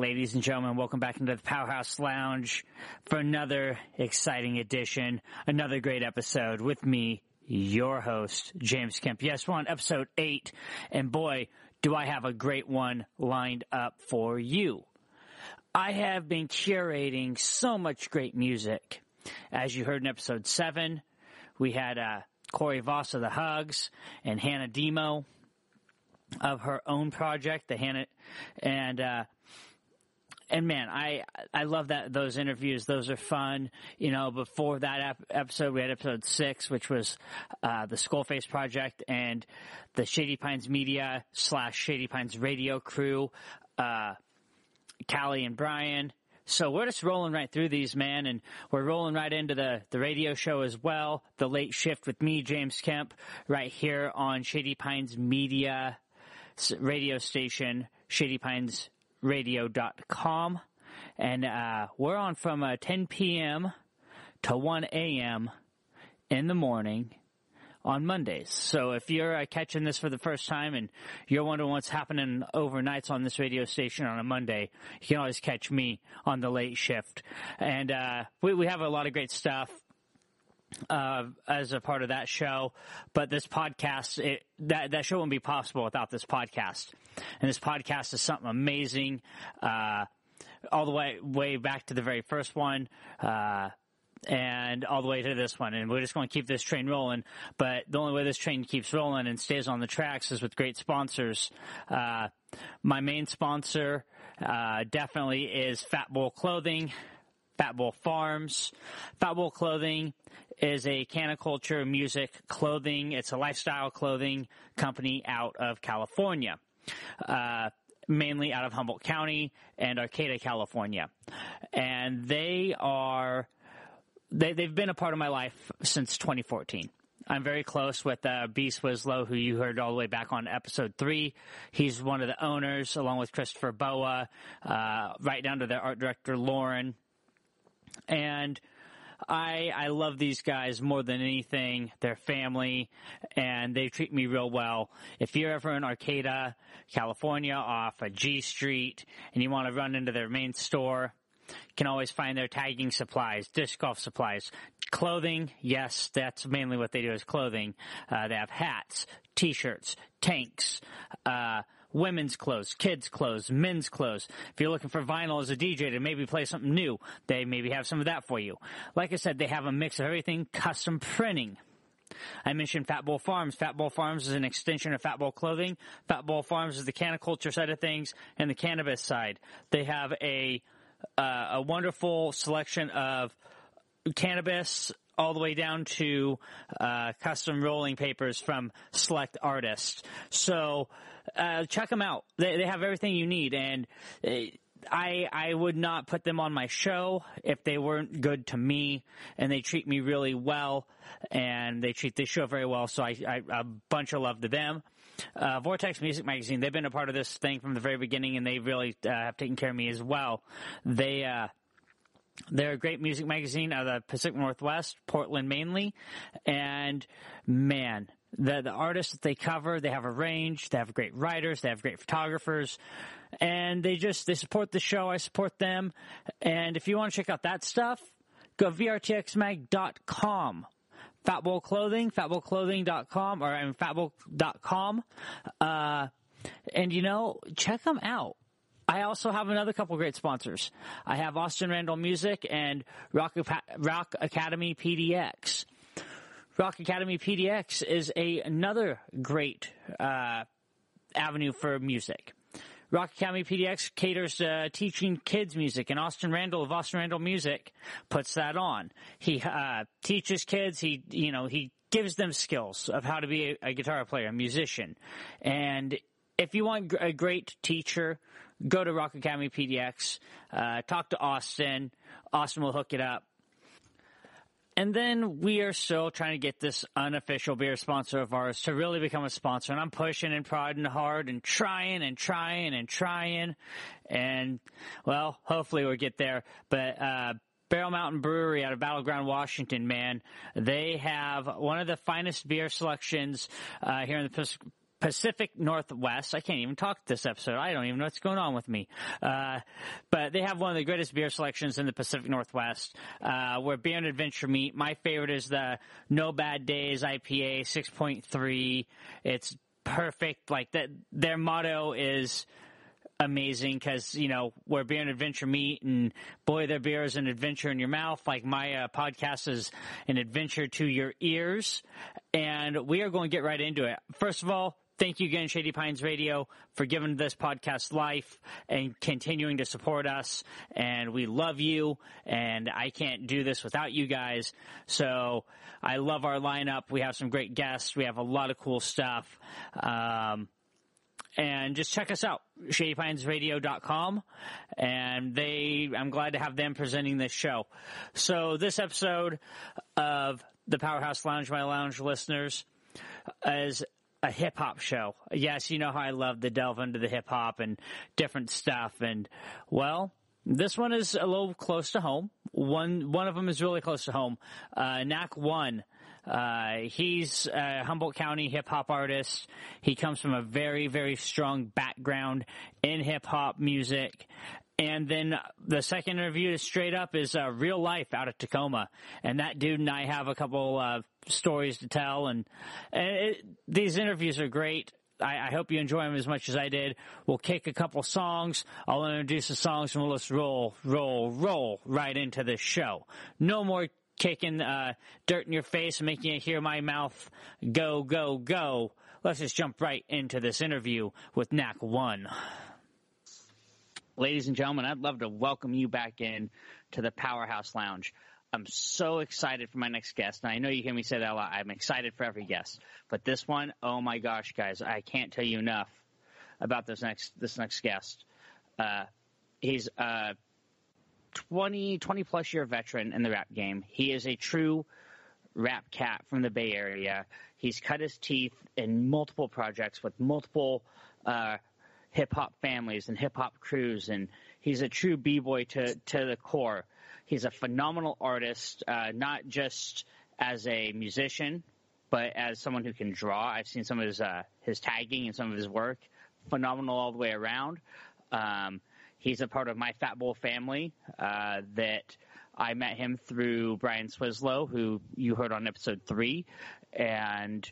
Ladies and gentlemen, welcome back into the Powerhouse Lounge for another exciting edition, another great episode with me, your host, James Kemp. Yes, we're on episode eight, and boy, do I have a great one lined up for you. I have been curating so much great music. As you heard in episode seven, we had uh, Corey Voss of the Hugs and Hannah Demo of her own project, the Hannah, and uh, and man, I I love that those interviews. Those are fun. You know, before that ep- episode, we had episode six, which was uh, the Skullface Project and the Shady Pines Media slash Shady Pines Radio crew, uh, Callie and Brian. So we're just rolling right through these, man, and we're rolling right into the, the radio show as well. The late shift with me, James Kemp, right here on Shady Pines Media radio station, Shady Pines radio.com. And uh, we're on from uh, 10 p.m. to 1 a.m. in the morning on Mondays. So if you're uh, catching this for the first time and you're wondering what's happening overnights on this radio station on a Monday, you can always catch me on the late shift. And uh, we, we have a lot of great stuff uh, as a part of that show. But this podcast, it, that that show wouldn't be possible without this podcast. And this podcast is something amazing. Uh, all the way way back to the very first one. Uh, and all the way to this one. And we're just going to keep this train rolling. But the only way this train keeps rolling and stays on the tracks is with great sponsors. Uh, my main sponsor, uh, definitely is Fat Bowl Clothing. Fat Bowl Farms. Fat Bowl Clothing is a cannaculture music clothing. It's a lifestyle clothing company out of California. Uh, mainly out of Humboldt County and Arcata, California. And they are, they, they've been a part of my life since 2014. I'm very close with uh, Beast Wislow, who you heard all the way back on episode three. He's one of the owners, along with Christopher Boa, uh, right down to their art director, Lauren, and I I love these guys more than anything. They're family, and they treat me real well. If you're ever in Arcata, California, off a G Street, and you want to run into their main store, you can always find their tagging supplies, disc golf supplies, clothing. Yes, that's mainly what they do is clothing. Uh, they have hats, t-shirts, tanks. Uh, women's clothes, kids' clothes, men's clothes. If you're looking for vinyl as a DJ to maybe play something new, they maybe have some of that for you. Like I said, they have a mix of everything, custom printing. I mentioned Fat Bowl Farms. Fat Bowl Farms is an extension of Fat Bowl Clothing. Fat Bowl Farms is the cannaculture side of things and the cannabis side. They have a uh, a wonderful selection of cannabis all the way down to uh, custom rolling papers from select artists. So uh, check them out. They, they have everything you need, and uh, I I would not put them on my show if they weren't good to me, and they treat me really well, and they treat the show very well. So I, I a bunch of love to them. Uh, Vortex Music Magazine, they've been a part of this thing from the very beginning, and they really uh, have taken care of me as well. They uh, they're a great music magazine out of the Pacific Northwest, Portland mainly. And man, the, the artists that they cover, they have a range, they have great writers, they have great photographers, and they just, they support the show, I support them. And if you want to check out that stuff, go vrtxmag.com. Fatbowl Clothing, fatbowclothing.com, or I mean, fatbowl.com. Uh, and you know, check them out. I also have another couple great sponsors. I have Austin Randall Music and Rock, Rock Academy PDX. Rock Academy PDX is a, another great uh, avenue for music. Rock Academy PDX caters to teaching kids music, and Austin Randall of Austin Randall Music puts that on. He uh, teaches kids. He, you know, he gives them skills of how to be a, a guitar player, a musician, and if you want a great teacher, go to Rock Academy PDX, uh, talk to Austin. Austin will hook it up. And then we are still trying to get this unofficial beer sponsor of ours to really become a sponsor. And I'm pushing and prodding hard and trying and trying and trying. And, well, hopefully we'll get there. But, uh, Barrel Mountain Brewery out of Battleground, Washington, man. They have one of the finest beer selections uh, here in the Pacific Northwest. I can't even talk this episode. I don't even know what's going on with me. Uh, but they have one of the greatest beer selections in the Pacific Northwest, uh, where beer and adventure meet. My favorite is the No Bad Days IPA 6.3. It's perfect. Like that, their motto is, amazing because you know where beer and adventure meet, and boy, their beer is an adventure in your mouth. Like my uh, podcast is an adventure to your ears, and we are going to get right into it. First of all. Thank you again, Shady Pines Radio, for giving this podcast life and continuing to support us. And we love you, and I can't do this without you guys. So I love our lineup. We have some great guests. We have a lot of cool stuff. Um, and just check us out, shadypinesradio.com. And they, I'm glad to have them presenting this show. So this episode of the Powerhouse Lounge, my lounge listeners, is a hip hop show. Yes, you know how I love to delve into the hip hop and different stuff. And well, this one is a little close to home. One, one of them is really close to home. Uh, NacOne uh, he's a Humboldt County hip hop artist. He comes from a very, very strong background in hip hop music. And then the second interview is straight up is uh, Realife out of Tacoma. And that dude and I have a couple uh, stories to tell. And, and it, these interviews are great. I, I, hope you enjoy them as much as I did. We'll kick a couple songs. I'll introduce the songs and we'll just roll, roll, roll right into the show. No more kicking uh, dirt in your face and making you hear my mouth go, go, go. Let's just jump right into this interview with NacOne. Ladies and gentlemen, I'd love to welcome you back in to the Powerhouse Lounge. I'm so excited for my next guest, and I know you hear me say that a lot. I'm excited for every guest, but this one, oh my gosh, guys, I can't tell you enough about this next this next guest. Uh, he's a 20, 20 plus year veteran in the rap game. He is a true rap cat from the Bay Area. He's cut his teeth in multiple projects with multiple uh, hip hop families and hip hop crews, and he's a true b boy to to the core. He's a phenomenal artist, uh, not just as a musician, but as someone who can draw. I've seen some of his uh, his tagging and some of his work, phenomenal all the way around. Um, He's a part of my Fat Bowl family uh, that I met him through Brian Swislow, who you heard on episode three, and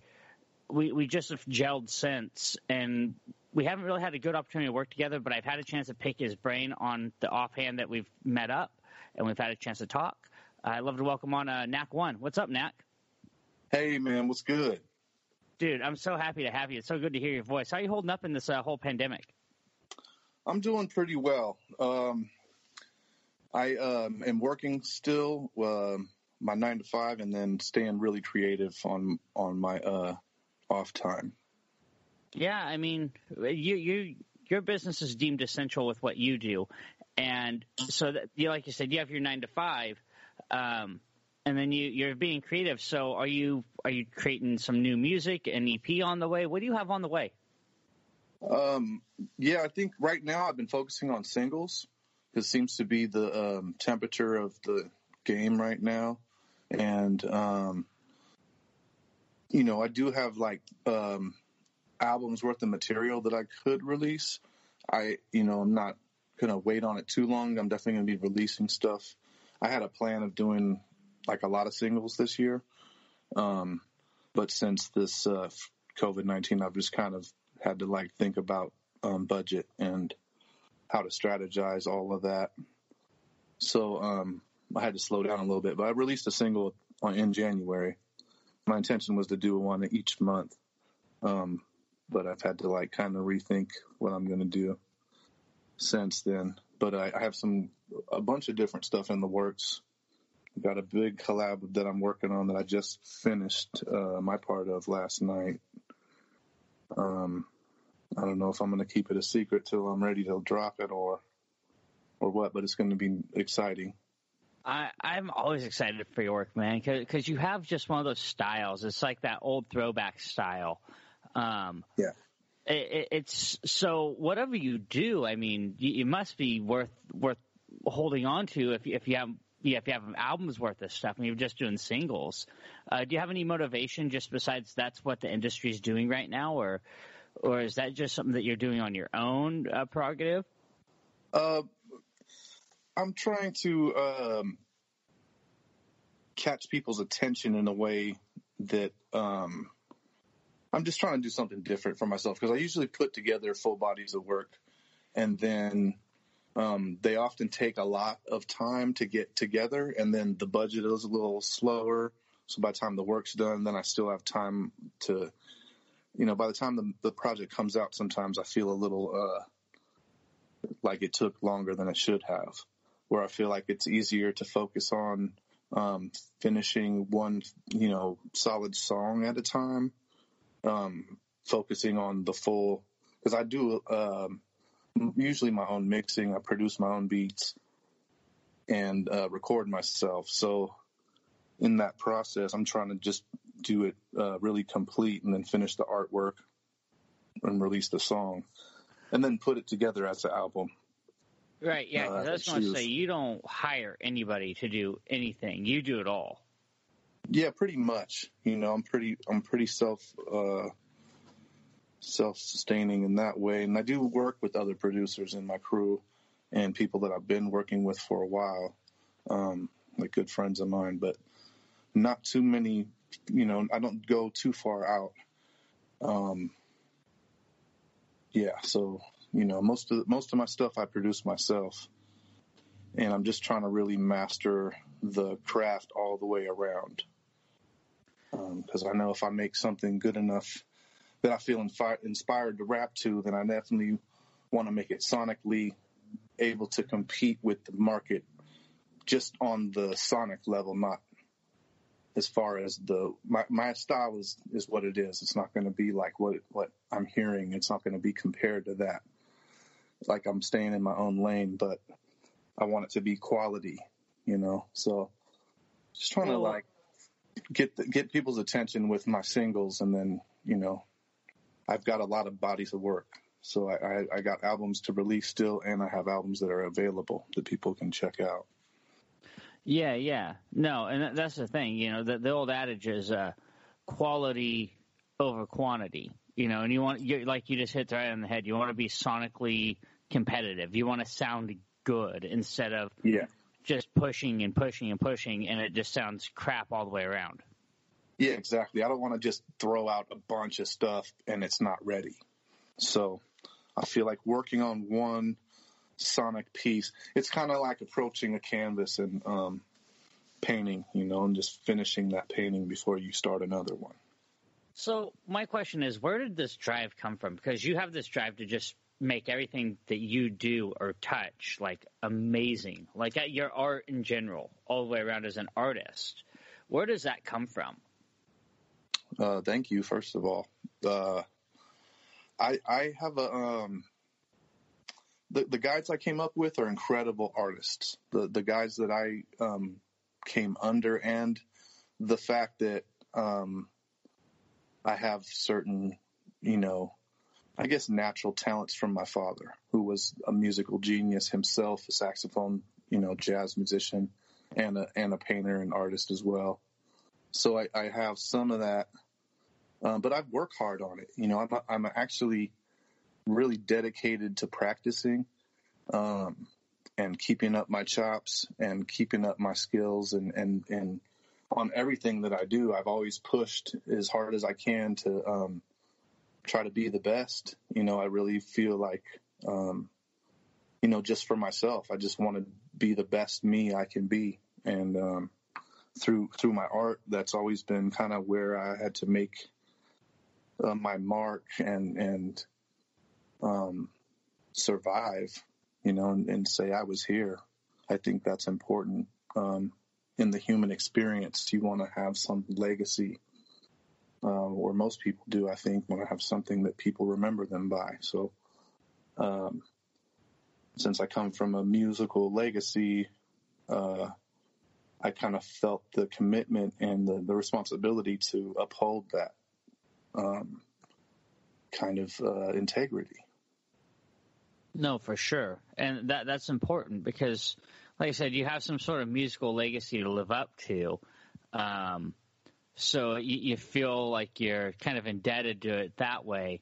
we we just have gelled since. And we haven't really had a good opportunity to work together, but I've had a chance to pick his brain on the offhand that we've met up and we've had a chance to talk. I'd love to welcome on uh, NacOne. What's up, Nac? Hey, man, what's good? Dude, I'm so happy to have you. It's so good to hear your voice. How are you holding up in this uh, whole pandemic? I'm doing pretty well. Um, I um, am working still, uh, my nine to five, and then staying really creative on on my uh, off time. Yeah, I mean, you you your business is deemed essential with what you do, and so that, you like you said, you have your nine to five, um, and then you you're being creative. So are you are you creating some new music, an EP on the way? What do you have on the way? Um, yeah, I think right now I've been focusing on singles. It seems to be the um, temperature of the game right now, and um, you know I do have like um, albums worth of material that I could release. I you know I'm not gonna wait on it too long. I'm definitely gonna be releasing stuff. I had a plan of doing like a lot of singles this year, um, but since this uh, COVID nineteen, I've just kind of had to like think about um, budget and how to strategize all of that. So um, I had to slow down a little bit, but I released a single on, in January. My intention was to do one each month, um, but I've had to like kind of rethink what I'm going to do since then. But I, I have some a bunch of different stuff in the works. i Got a big collab that I'm working on that I just finished uh, my part of last night. Um, I don't know if I'm going to keep it a secret till I'm ready to drop it or or what, but it's going to be exciting. I, I'm always excited for your work, man, because you have just one of those styles. It's like that old throwback style. Um, yeah. It, it's so whatever you do, I mean, you, it must be worth worth holding on to if if you have yeah, if you have albums worth of stuff and you're just doing singles. Uh, do you have any motivation just besides that's what the industry is doing right now, or or is that just something that you're doing on your own uh, prerogative? Uh, I'm trying to um, catch people's attention in a way that um, I'm just trying to do something different for myself because I usually put together full bodies of work and then um, they often take a lot of time to get together and then the budget is a little slower. So by the time the work's done, then I still have time to, you know, by the time the, the project comes out, sometimes I feel a little, uh, like it took longer than it should have, where I feel like it's easier to focus on, um, finishing one, you know, solid song at a time, um, focusing on the full, cause I do, um, usually my own mixing. I produce my own beats and, uh, record myself. So in that process, I'm trying to just do it, uh, really complete and then finish the artwork and release the song and then put it together as an album. Right. Yeah. Uh, I was going to say you don't hire anybody to do anything. You do it all. Yeah, pretty much. You know, I'm pretty, I'm pretty self, uh, self-sustaining in that way. And I do work with other producers in my crew and people that I've been working with for a while, um, like good friends of mine, but not too many, you know, I don't go too far out. Um, yeah, so you know, most of most of my stuff I produce myself, and I'm just trying to really master the craft all the way around. Because um, I know if I make something good enough that I feel infi- inspired to rap to, then I definitely want to make it sonically able to compete with the market just on the sonic level, not as far as the my, my style is is what it is. It's not going to be like what what I'm hearing. It's not going to be compared to that. Like I'm staying in my own lane, but I want it to be quality, you know. So just trying well, to like get the, get people's attention with my singles, and then you know, I've got a lot of bodies of work. So I, I, I got albums to release still, and I have albums that are available that people can check out. Yeah, yeah. No, and that's the thing. You know, the, the old adage is uh, quality over quantity. You know, and you want, you, like you just hit right on the head. You want to be sonically competitive. You want to sound good instead of yeah. Just pushing and pushing and pushing, and it just sounds crap all the way around. Yeah, exactly. I don't want to just throw out a bunch of stuff and it's not ready. So I feel like working on one sonic piece. It's kind of like approaching a canvas and um, painting, you know, and just finishing that painting before you start another one. So my question is, where did this drive come from? Because you have this drive to just make everything that you do or touch like amazing, like at your art in general, all the way around as an artist. Where does that come from? Uh, thank you, first of all. Uh, I I have a um, the, the guys I came up with are incredible artists. The the guys that I um, came under, and the fact that um, I have certain, you know, I guess natural talents from my father, who was a musical genius himself, a saxophone, you know, jazz musician, and a and a painter and artist as well. So I, I have some of that, um, but I work hard on it. You know, I'm I'm actually really dedicated to practicing um, and keeping up my chops and keeping up my skills and, and, and on everything that I do, I've always pushed as hard as I can to um, try to be the best. You know, I really feel like, um, you know, just for myself, I just want to be the best me I can be. And um, through through my art, that's always been kind of where I had to make uh, my mark and and um, survive, you know, and, and, say I was here. I think that's important. Um, in the human experience, you want to have some legacy, uh, or most people do, I think, want to have something that people remember them by. So, um, since I come from a musical legacy, uh, I kind of felt the commitment and the, the responsibility to uphold that um, kind of uh, integrity. No, for sure, and that that's important because, like I said, you have some sort of musical legacy to live up to. Um, so you, you, feel like you're kind of indebted to it that way.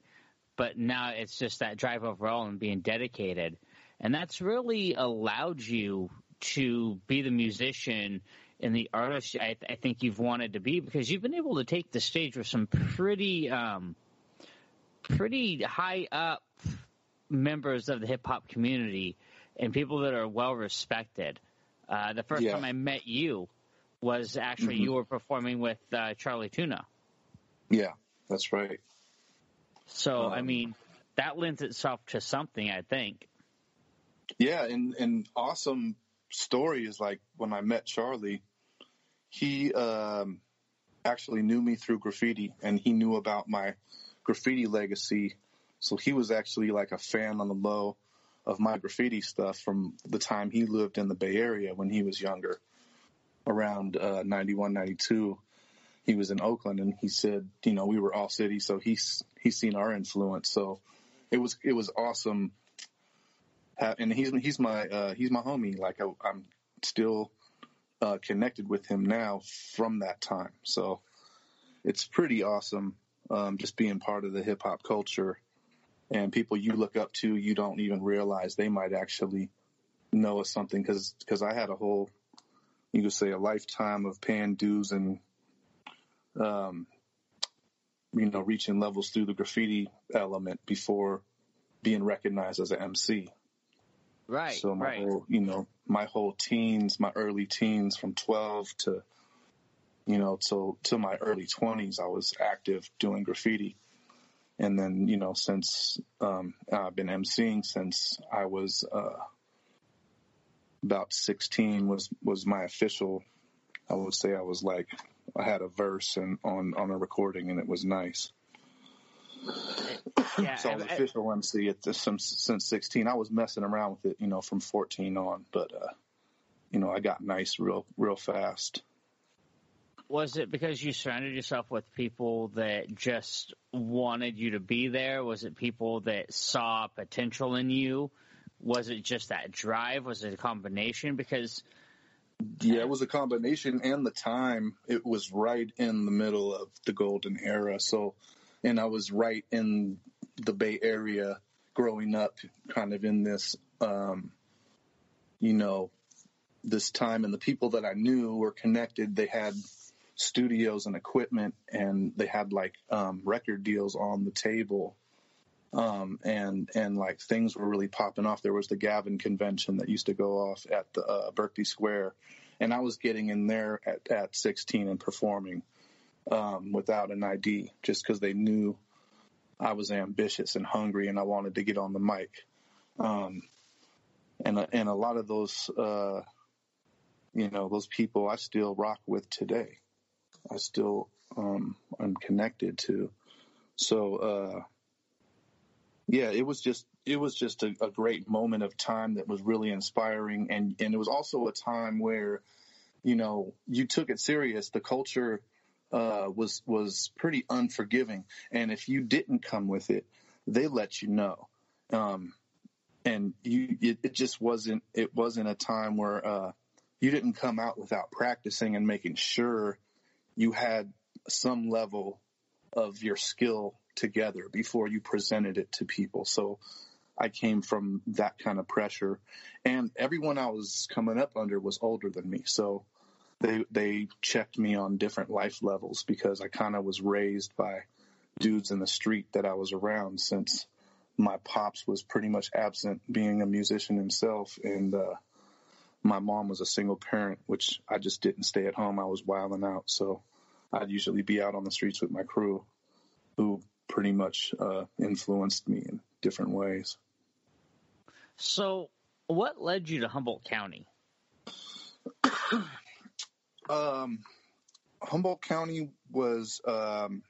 but now it's just that drive overall and being dedicated. And that's really allowed you to be the musician and the artist I, I think you've wanted to be because you've been able to take the stage with some pretty, um, pretty high up members of the hip hop community and people that are well respected. Uh, the first Yeah. time I met you was actually Mhm. you were performing with uh, Charlie Tuna. Yeah, that's right. So I Um, mean, that lends itself to something. I think. Yeah, and and awesome story is like when I met Charlie, he um, actually knew me through graffiti, and he knew about my graffiti legacy. So he was actually like a fan on the low of my graffiti stuff from the time he lived in the Bay Area when he was younger, around uh, 91, 92. He was in Oakland, and he said, you know, we were all city, so he's he's seen our influence. So it was it was awesome and he's he's my uh, he's my homie. Like I, I'm still uh, connected with him now from that time. So it's pretty awesome um, just being part of the hip hop culture and people you look up to. You don't even realize they might actually know something because because I had a whole you could say a lifetime of paying dues and um, you know reaching levels through the graffiti element before being recognized as an MC. Right. So my right. whole, you know, my whole teens, my early teens from 12 to, you know, till, till my early 20s, I was active doing graffiti. And then, you know, since, um, I've been emceeing since I was, uh, about 16 was, was my official, I would say I was like, I had a verse and on, on a recording and it was nice. Yeah, so I was I- I- official MC at the, since, since 16. I was messing around with it, you know, from 14 on, but, uh, you know, I got nice real, real fast. Was it because you surrounded yourself with people that just wanted you to be there? Was it people that saw potential in you? Was it just that drive? Was it a combination? Because Yeah, it was a combination and the time. It was right in the middle of the golden era. So, and I was right in the Bay Area growing up, kind of in this, um, you know, this time. And the people that I knew were connected. They had studios and equipment and they had like, um, record deals on the table. Um, and, and like things were really popping off. There was the Gavin convention that used to go off at the, uh, Berkeley Square and I was getting in there at, at 16 and performing um, without an ID just because they knew I was ambitious and hungry and I wanted to get on the mic. Um, and and a lot of those, uh, you know, those people I still rock with today. I still um, I'm connected to. So uh, yeah, it was just it was just a, a great moment of time that was really inspiring, and and it was also a time where, you know, you took it serious. The culture uh, was was pretty unforgiving, and if you didn't come with it, they let you know. Um, and you, it, it just wasn't. It wasn't a time where uh, you didn't come out without practicing and making sure you had some level of your skill together before you presented it to people. So I came from that kind of pressure and everyone I was coming up under was older than me. So they, they checked me on different life levels because I kind of was raised by dudes in the street that I was around since my pops was pretty much absent being a musician himself. And, uh, my mom was a single parent, which I just didn't stay at home. I was wilding out. So I'd usually be out on the streets with my crew who pretty much uh, influenced me in different ways. so, what led you to Humboldt County? Um, Humboldt County was um,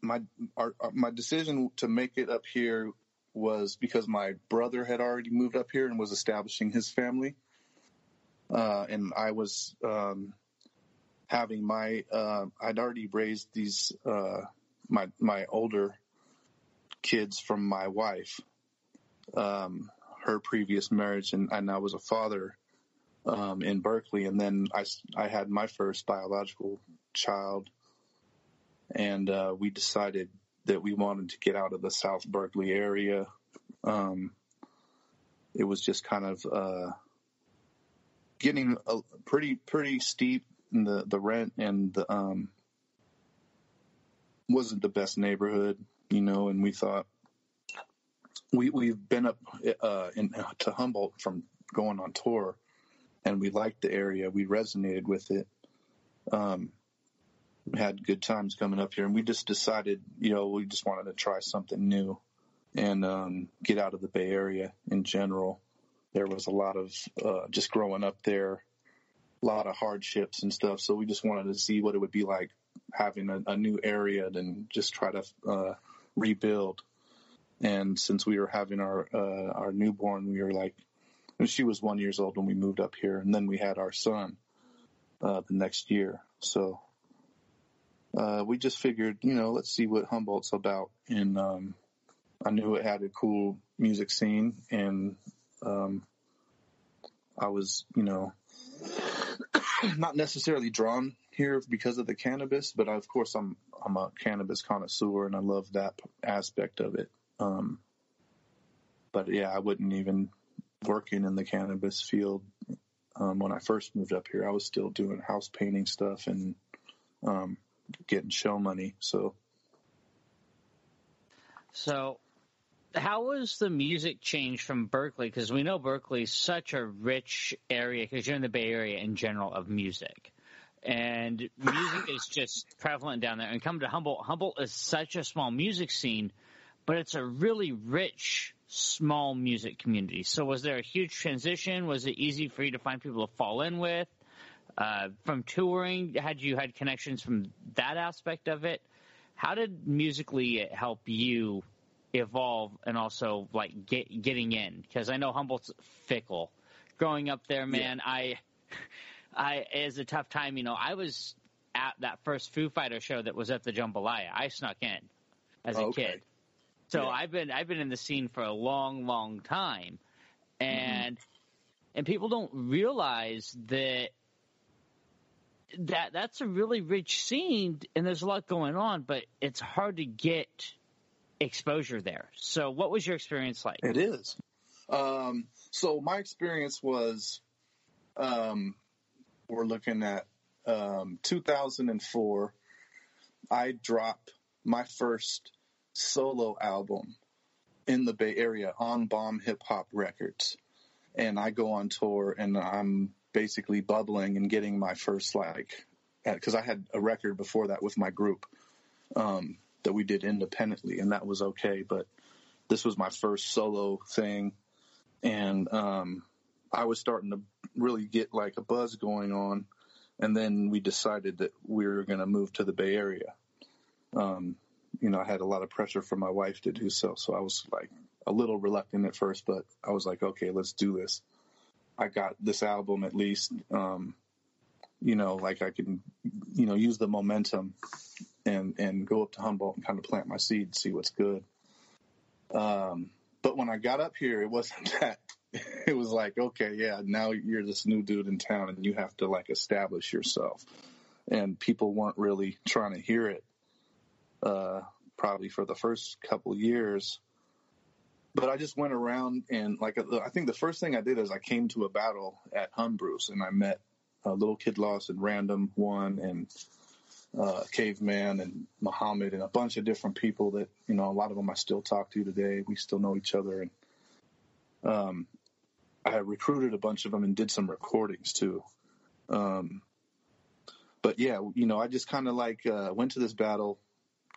my our, our- my decision to make it up here was because my brother had already moved up here and was establishing his family, uh, and I was um, having my uh, I'd already raised these uh, my my older kids from my wife, um, her previous marriage, and, and I was a father um, in Berkeley, and then I, I had my first biological child, and uh, we decided that we wanted to get out of the South Berkeley area. Um, it was just kind of uh, getting a pretty pretty steep in the the rent and the um, wasn't the best neighborhood, you know. And we thought we we've been up uh, in to Humboldt from going on tour, and we liked the area. We resonated with it. Um, had good times coming up here, and we just decided, you know, we just wanted to try something new and um, get out of the Bay Area in general. There was a lot of uh, just growing up there, a lot of hardships and stuff. So we just wanted to see what it would be like having a, a new area and just try to uh, rebuild. And since we were having our uh, our newborn, we were like, she was one years old when we moved up here, and then we had our son uh, the next year. So uh, we just figured, you know, let's see what Humboldt's about. And um, I knew it had a cool music scene, and um, I was, you know, not necessarily drawn here because of the cannabis, but of course I'm I'm a cannabis connoisseur, and I love that aspect of it. Um, but yeah, I wouldn't even working in the cannabis field um, when I first moved up here. I was still doing house painting stuff and um, getting show money. So, so how was the music change from Berkeley? Because we know Berkeley's such a rich area because you're in the Bay Area in general of music. And music is just prevalent down there. And come to Humboldt, Humboldt is such a small music scene, but it's a really rich, small music community. So was there a huge transition? Was it easy for you to find people to fall in with? Uh, from touring, had you had connections from that aspect of it? How did musically help you evolve and also like get, getting in? Because I know Humboldt's fickle. Growing up there, man, yeah. I, I is a tough time. You know, I was at that first Foo Fighter show that was at the Jambalaya. I snuck in as a okay. kid. So yeah. I've been I've been in the scene for a long, long time, and mm-hmm. and people don't realize that that that's a really rich scene and there's a lot going on, but it's hard to get exposure there. So what was your experience like? It is. Um, so my experience was, um, we're looking at, um, 2004. I dropped my first solo album in the Bay Area on Bomb Hip Hop Records. And I go on tour and I'm basically bubbling and getting my first like because I had a record before that with my group um, that we did independently, and that was okay. But this was my first solo thing, and um, I was starting to really get like a buzz going on. And then we decided that we were going to move to the Bay Area. Um, you know, I had a lot of pressure from my wife to do so, so I was like a little reluctant at first, but I was like, okay, let's do this. I got this album at least, um, you know, like I can, you know, use the momentum and, and go up to Humboldt and kind of plant my seed, see what's good. Um, but when I got up here, it wasn't that. It was like, okay, yeah, now you're this new dude in town and you have to like establish yourself. And people weren't really trying to hear it, uh, probably for the first couple years but I just went around and like I think the first thing I did is I came to a battle at Humbrews and I met a Little Kid Lost and Random One and uh, Caveman and Muhammad and a bunch of different people that you know a lot of them I still talk to today. We still know each other and um, I recruited a bunch of them and did some recordings too. Um, but yeah, you know, I just kind of like uh, went to this battle,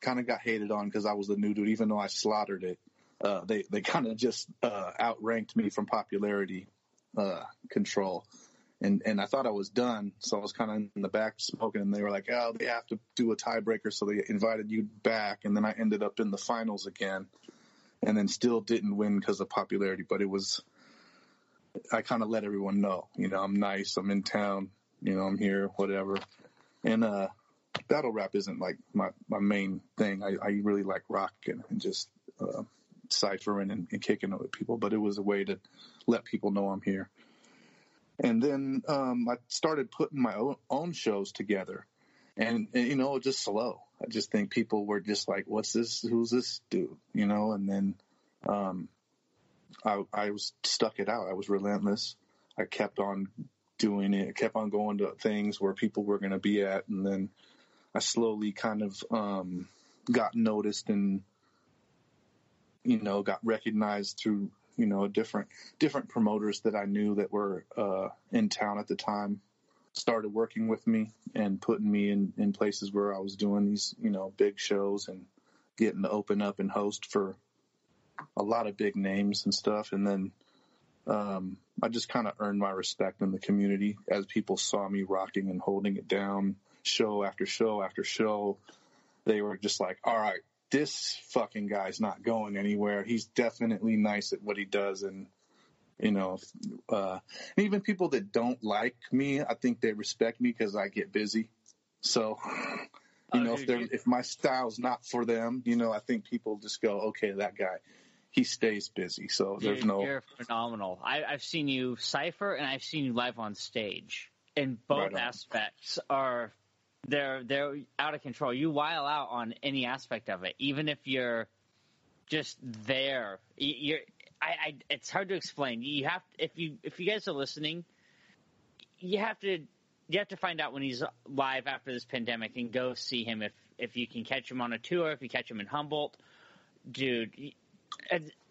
kind of got hated on because I was the new dude, even though I slaughtered it uh, they they kind of just uh, outranked me from popularity uh, control, and and I thought I was done, so I was kind of in the back smoking, and they were like, "Oh, they have to do a tiebreaker," so they invited you back, and then I ended up in the finals again, and then still didn't win because of popularity, but it was. I kind of let everyone know, you know, I'm nice, I'm in town, you know, I'm here, whatever. And, uh, battle rap isn't like my, my main thing. I, I really like rock and, and just, uh, ciphering and, and kicking it with people, but it was a way to let people know I'm here. And then um, I started putting my own, own shows together, and, and, you know, just slow. I just think people were just like, "What's this? Who's this dude?" You know. And then um, I I was stuck it out. I was relentless. I kept on doing it. I kept on going to things where people were going to be at, and then I slowly kind of um, got noticed and you know got recognized through you know different different promoters that I knew that were uh, in town at the time started working with me and putting me in, in places where I was doing these, you know, big shows and getting to open up and host for a lot of big names and stuff. And then, um, I just kind of earned my respect in the community as people saw me rocking and holding it down show after show after show. They were just like, all right, this fucking guy's not going anywhere. He's definitely nice at what he does. And, you know, uh, even people that don't like me, I think they respect me because I get busy. So, you oh, know, if they're, if my style's not for them, you know, I think people just go, okay, that guy, he stays busy. So there's no. You're phenomenal. I, have seen you cipher and I've seen you live on stage, and both right aspects are they're they're out of control. You while out on any aspect of it, even if you're just there. You're I, I it's hard to explain. You have if you if you guys are listening, you have to you have to find out when he's live after this pandemic and go see him if if you can catch him on a tour, if you catch him in Humboldt, dude.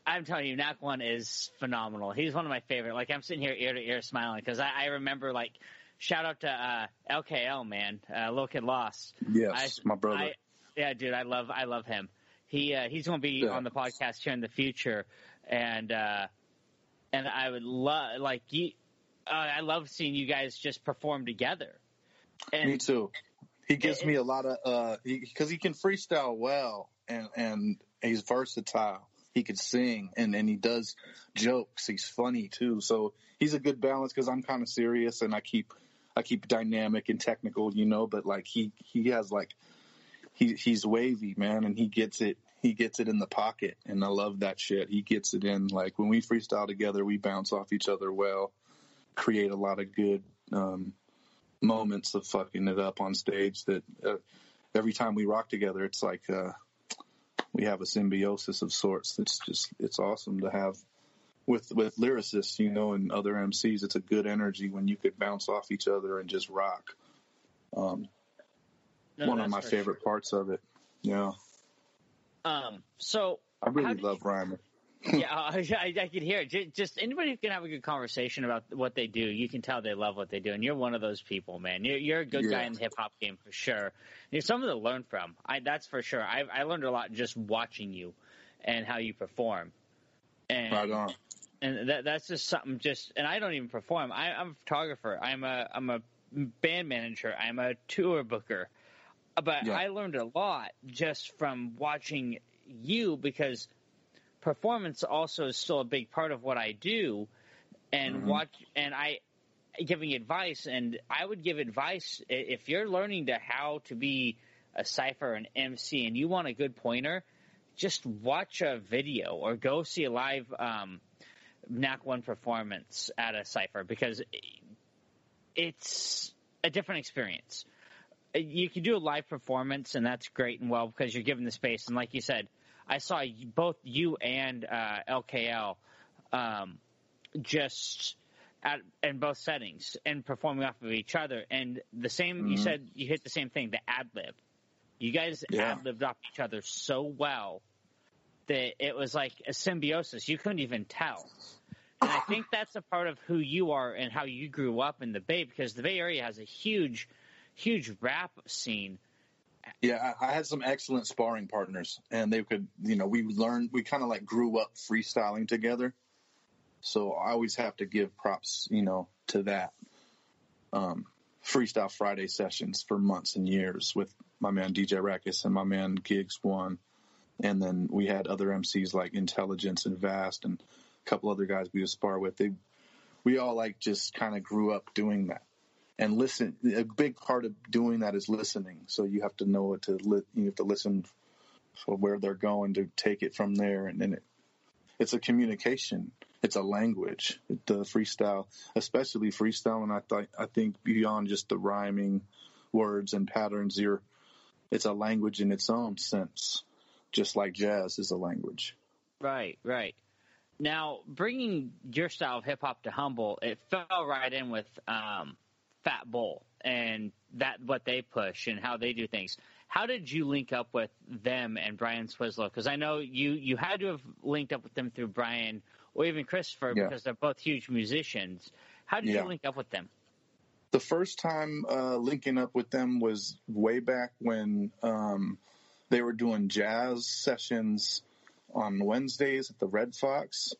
I'm telling you, NacOne is phenomenal. He's one of my favorite. Like I'm sitting here ear to ear smiling because I, I remember like shout out to uh, LKL man, uh, Little Kid Lost. Yes, I, my brother. I, yeah, dude, I love I love him. He uh, he's going to be yeah. on the podcast here in the future, and uh, and I would love like you. Uh, I love seeing you guys just perform together. And me too. He gives it, me a lot of uh because he, he, can freestyle well and and he's versatile. He can sing and and he does jokes. He's funny too. So he's a good balance because I'm kind of serious and I keep I keep dynamic and technical, you know. But like he he has like he he's wavy man and he gets it he gets it in the pocket, and I love that shit. He gets it in. Like when we freestyle together, we bounce off each other well, create a lot of good um, moments of fucking it up on stage. That uh, every time we rock together, it's like uh, we have a symbiosis of sorts. It's just it's awesome to have with with lyricists, you know, and other MCs. It's a good energy when you could bounce off each other and just rock. Um, no, one of my favorite sure. parts of it. Yeah. Um, so I really love you, Rhymer. yeah, I, I, can hear it. Just anybody who can have a good conversation about what they do, you can tell they love what they do, and you're one of those people, man. You're, you're a good yeah. guy in the hip hop game for sure. You're someone to learn from. I, that's for sure. I, I learned a lot just watching you and how you perform. And, right on. And that, that's just something. Just and I don't even perform. I, I'm a photographer. I'm a I'm a band manager. I'm a tour booker. But yeah. I learned a lot just from watching you because performance also is still a big part of what I do and mm-hmm. watch and I giving advice and I would give advice if you're learning to how to be a cipher and MC and you want a good pointer, just watch a video or go see a live um, NacOne performance at a cipher because it's a different experience you can do a live performance, and that's great and well because you're given the space. And like you said, I saw both you and uh, LKL um, just at in both settings and performing off of each other. And the same, mm-hmm. you said you hit the same thing, the ad lib. You guys yeah. ad libbed off each other so well that it was like a symbiosis. You couldn't even tell. And I think that's a part of who you are and how you grew up in the Bay because the Bay Area has a huge huge rap scene. Yeah, I had some excellent sparring partners, and they could, you know, we learned, we kind of like grew up freestyling together. So I always have to give props, you know, to that. Um, Freestyle Friday sessions for months and years with my man DJ Rackus and my man Gigs One. And then we had other MCs like Intelligence and Vast and couple other guys we would spar with. They, we all like just kind of grew up doing that and listen. A big part of doing that is listening. So you have to know what to li- you have to listen for where they're going to take it from there, and then it, it's a communication. It's a language. The freestyle, especially freestyle, and I th- I think beyond just the rhyming words and patterns, you're it's a language in its own sense, just like jazz is a language. Right, right. Now, bringing your style of hip hop to Humboldt, it fell right in with um, Fat Bowl and that what they push and how they do things. How did you link up with them and Brian Swizzlow? Because I know you you had to have linked up with them through Brian or even Christopher yeah. because they're both huge musicians. How did yeah. you link up with them? The first time uh, linking up with them was way back when um, they were doing jazz sessions on Wednesdays at the Red Fox,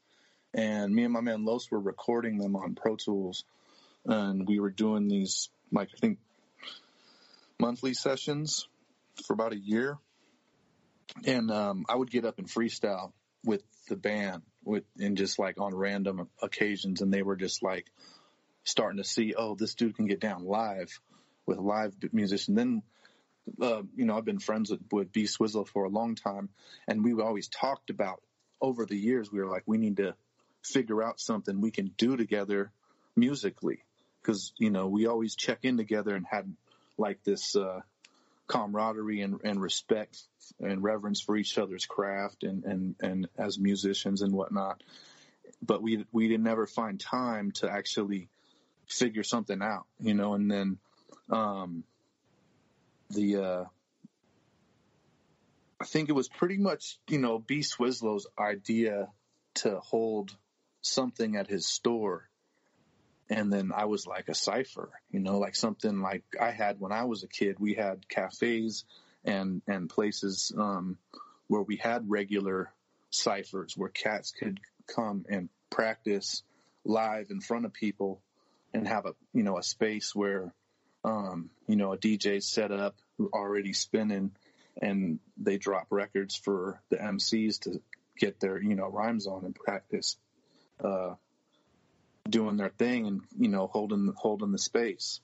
and me and my man Los were recording them on Pro Tools, and we were doing these like I think monthly sessions for about a year, and um, I would get up and freestyle with the band with and just like on random occasions, and they were just like starting to see, oh, this dude can get down live with live musician. Then, uh, you know, I've been friends with, with B Swizzle for a long time, and we always talked about over the years. We were like, we need to figure out something we can do together musically, because you know we always check in together and had like this uh, camaraderie and, and respect and reverence for each other's craft and, and, and as musicians and whatnot. But we we didn't ever find time to actually figure something out, you know, and then um, the uh, I think it was pretty much, you know, B Swizzlow's idea to hold something at his store. And then I was like a cipher, you know, like something like I had when I was a kid. We had cafes and and places um, where we had regular ciphers where cats could come and practice live in front of people and have a you know a space where um, you know a DJ set up already spinning and they drop records for the MCs to get their you know rhymes on and practice uh, doing their thing and you know holding holding the space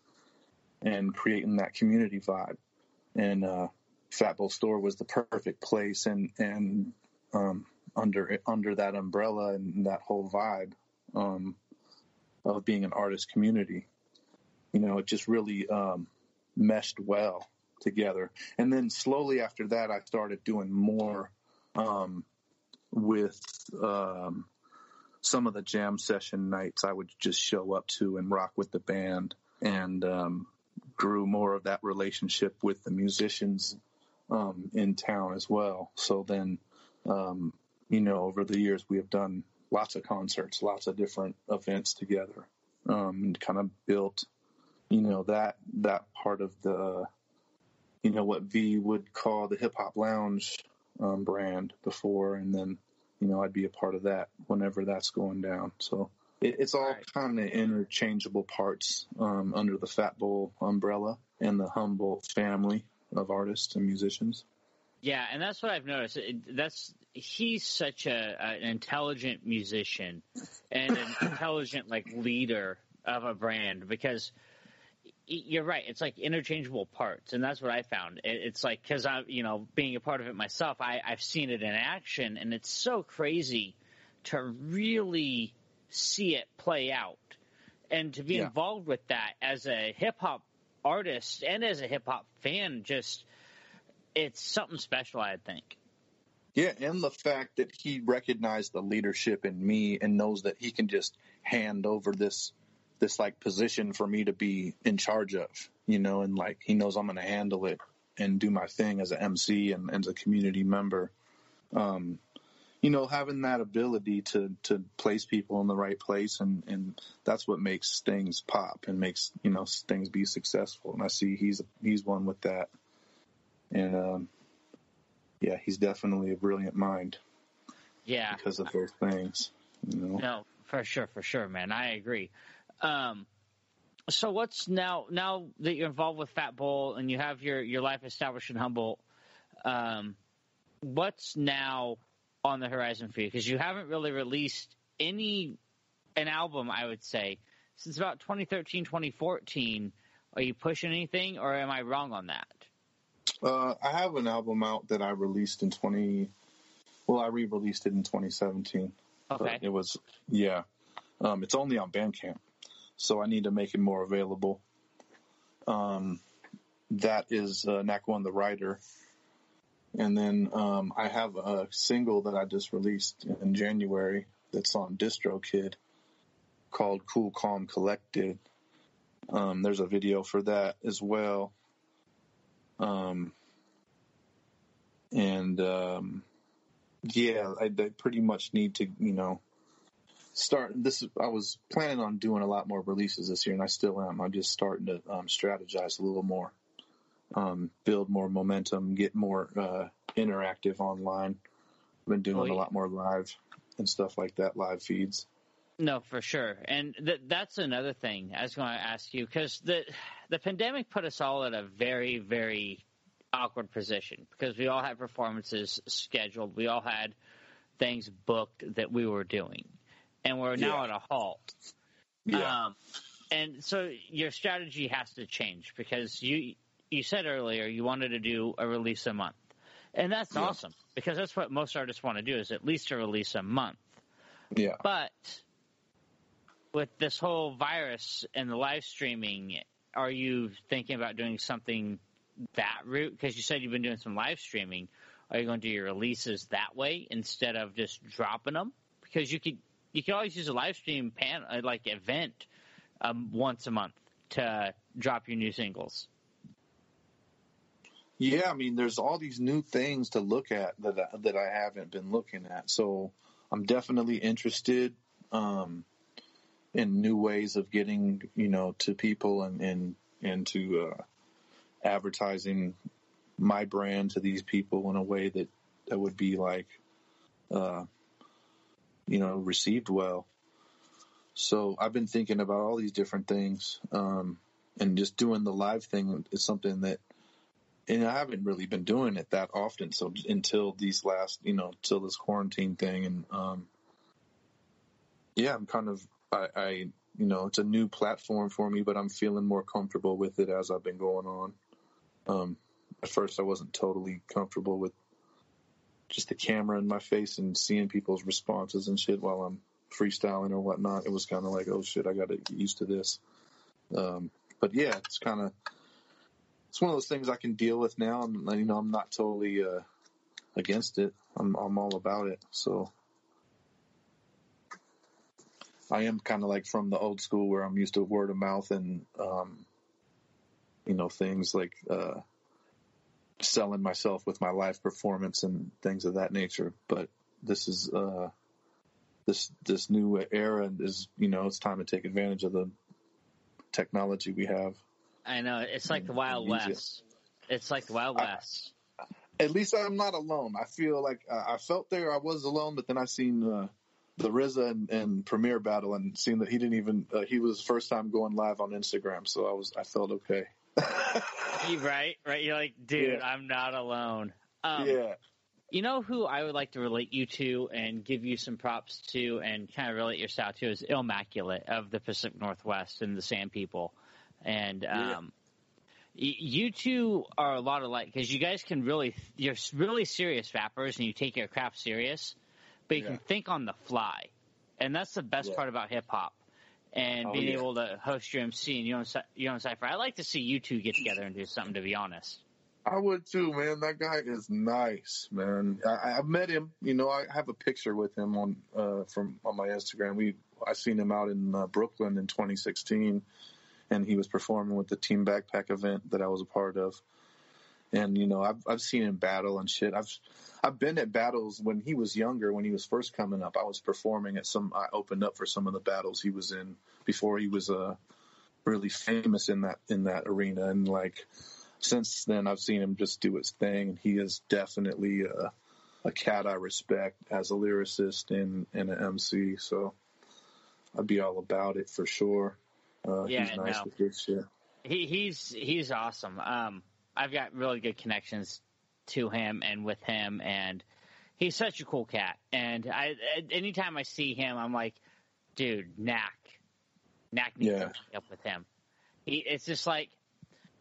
and creating that community vibe and uh, Fat Bowl Store was the perfect place and and um, under under that umbrella and that whole vibe um, of being an artist community. You know, it just really um, meshed well together. And then slowly after that, I started doing more um, with um, some of the jam session nights. I would just show up to and rock with the band, and um, grew more of that relationship with the musicians um, in town as well. So then, um, you know, over the years we have done lots of concerts, lots of different events together, um, and kind of built, you know, that that part of the, you know, what V would call the hip hop lounge um, brand before, and then, you know, I'd be a part of that whenever that's going down. So it, it's all right. kind of interchangeable parts um, under the Fat Bowl umbrella and the Humboldt family of artists and musicians. Yeah, and that's what I've noticed. That's he's such a an intelligent musician and an intelligent like leader of a brand because you're right. It's like interchangeable parts, and that's what I found. It's like because I'm, you know, being a part of it myself, I, I've seen it in action, and it's so crazy to really see it play out, and to be yeah. involved with that as a hip hop artist and as a hip hop fan. Just it's something special, I think. Yeah, and the fact that he recognized the leadership in me and knows that he can just hand over this this like position for me to be in charge of, you know, and like he knows I'm going to handle it and do my thing as an MC and, and as a community member. Um, you know, having that ability to, to place people in the right place and, and that's what makes things pop and makes, you know, things be successful. And I see he's, he's one with that. And, um, yeah, he's definitely a brilliant mind. Yeah. Because of those things, you know. No, for sure, for sure, man. I agree. Um, so what's now, now that you're involved with Fat Bowl and you have your, your life established in Humboldt, um, what's now on the horizon for you? Because you haven't really released any, an album, I would say, since about 2013, 2014. Are you pushing anything or am I wrong on that? Uh, I have an album out that I released in 20. Well, I re-released it in 2017. Okay. It was yeah. Um, it's only on Bandcamp, so I need to make it more available. Um, that is uh, One the writer. And then um, I have a single that I just released in January that's on DistroKid called Cool Calm Collected. Um, there's a video for that as well. Um, and um, yeah, I, I pretty much need to, you know, start this. I was planning on doing a lot more releases this year, and I still am. I'm just starting to um, strategize a little more, um, build more momentum, get more uh, interactive online. I've been doing oh, yeah. a lot more live and stuff like that, live feeds. No, for sure, and th- that's another thing I was going to ask you because the the pandemic put us all in a very, very awkward position because we all had performances scheduled, we all had things booked that we were doing, and we're now yeah. at a halt. Yeah. Um, and so your strategy has to change because you you said earlier you wanted to do a release a month, and that's yeah. awesome because that's what most artists want to do is at least a release a month. Yeah. But with this whole virus and the live streaming, are you thinking about doing something that route? Because you said you've been doing some live streaming. Are you going to do your releases that way instead of just dropping them? Because you could you can always use a live stream pan uh, like event um, once a month to drop your new singles. Yeah, I mean, there's all these new things to look at that that I haven't been looking at. So I'm definitely interested. Um, in new ways of getting you know to people and and and to uh, advertising my brand to these people in a way that that would be like uh, you know received well. So I've been thinking about all these different things, um, and just doing the live thing is something that, and I haven't really been doing it that often. So until these last, you know, till this quarantine thing, and um, yeah, I'm kind of I, I, you know, it's a new platform for me, but I'm feeling more comfortable with it as I've been going on. Um, at first, I wasn't totally comfortable with just the camera in my face and seeing people's responses and shit while I'm freestyling or whatnot. It was kind of like, oh shit, I got to get used to this. Um, but yeah, it's kind of it's one of those things I can deal with now. I'm, you know, I'm not totally uh, against it. I'm I'm all about it. So I am kind of like from the old school where I'm used to word of mouth and, um, you know, things like, uh, selling myself with my live performance and things of that nature. But this is, uh, this, this new era is, you know, it's time to take advantage of the technology we have. I know. It's like the Wild West. It's like the Wild West. I, at least I'm not alone. I feel like uh, I felt there I was alone, but then I seen, uh, the RZA and, and Premier battle and seeing that he didn't even uh, he was first time going live on Instagram, so I was I felt okay. Right, right. You're like, dude, yeah. I'm not alone. Um, yeah. You know who I would like to relate you to and give you some props to and kind of relate your style to is Illmaculate of the Pacific Northwest and the Sand People, and um, yeah. you two are a lot alike because you guys can really you're really serious rappers and you take your craft serious but you yeah. can think on the fly, and that's the best part about hip hop. And oh, being yeah. able to host your MC and you own, you Cipher. I like to see you two get together and do something. To be honest, I would too, man. That guy is nice, man. I, I met him. You know, I have a picture with him on uh, from on my Instagram. We I seen him out in uh, Brooklyn in 2016, and he was performing with the Team Backpack event that I was a part of. And you know, I've I've seen him battle and shit. I've I've been at battles when he was younger, when he was first coming up. I was performing at some. I opened up for some of the battles he was in before he was uh really famous in that in that arena. And like since then, I've seen him just do his thing, and he is definitely a, a cat I respect as a lyricist and and an MC. So I'd be all about it for sure. Uh, yeah, he's nice no. with shit. He he's he's awesome. Um, I've got really good connections to him and with him, and he's such a cool cat. And I, anytime I see him, I'm like, dude, Nac, Nac needs yeah. to up with him. He, it's just like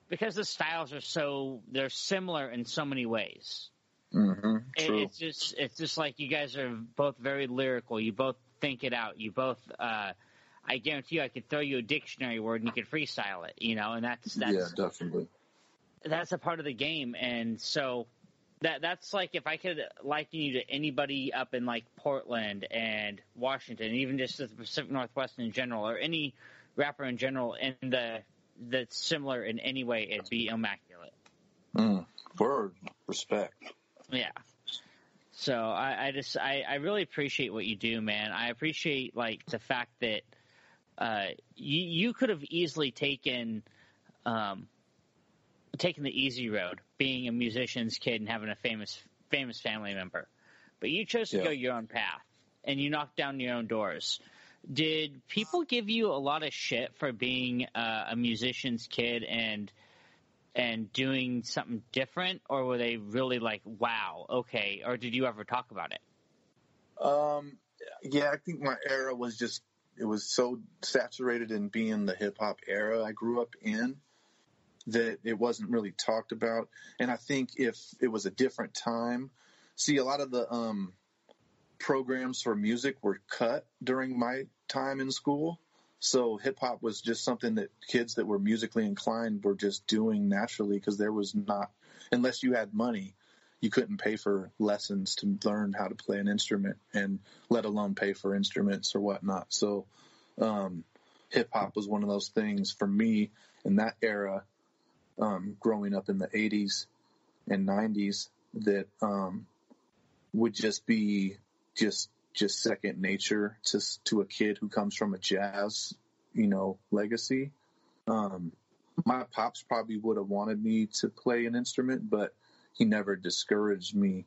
because the styles are so they're similar in so many ways. Mm-hmm, it, it's just it's just like you guys are both very lyrical. You both think it out. You both. Uh, I guarantee you, I could throw you a dictionary word and you could freestyle it. You know, and that's that's yeah, definitely that's a part of the game, and so that that's like if I could liken you to anybody up in like Portland and Washington, even just the Pacific Northwest in general, or any rapper in general, in the that's similar in any way, it'd be Illmaculate. Mm, word respect. Yeah. So I, I just I, I really appreciate what you do, man. I appreciate like the fact that uh, you you could have easily taken um, taken the easy road, being a musician's kid and having a famous famous family member, but you chose to Yeah. go your own path and you knocked down your own doors. Did people give you a lot of shit for being uh, a musician's kid and and doing something different, or were they really like, "Wow, okay"? Or did you ever talk about it? Um, yeah, I think my era was just it was so saturated in being the hip hop era I grew up in that it wasn't really talked about. And I think if it was a different time, see a lot of the um programs for music were cut during my time in school. So hip hop was just something that kids that were musically inclined were just doing naturally because there was not unless you had money you couldn't pay for lessons to learn how to play an instrument and let alone pay for instruments or whatnot. So, um, hip hop was one of those things for me in that era, um, growing up in the eighties and nineties that, um, would just be just, just second nature to, to a kid who comes from a jazz, you know, legacy. Um, my pops probably would have wanted me to play an instrument, but he never discouraged me,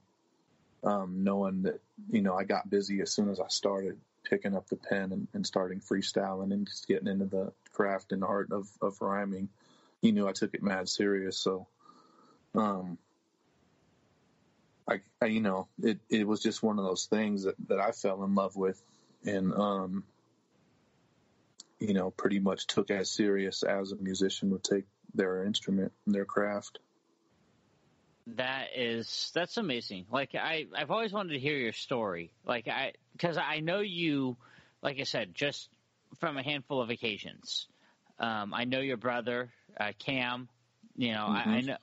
um, knowing that, you know, I got busy as soon as I started picking up the pen and, and starting freestyling and just getting into the craft and art of, of rhyming. He knew I took it mad serious. So, um, I, I, you know, it, it was just one of those things that, that I fell in love with and, um, you know, pretty much took as serious as a musician would take their instrument and their craft. That is that's amazing. Like I I've always wanted to hear your story. Like I because I know you like I said just from a handful of occasions. Um, I know your brother uh, Cam. You know I, I Mhm. know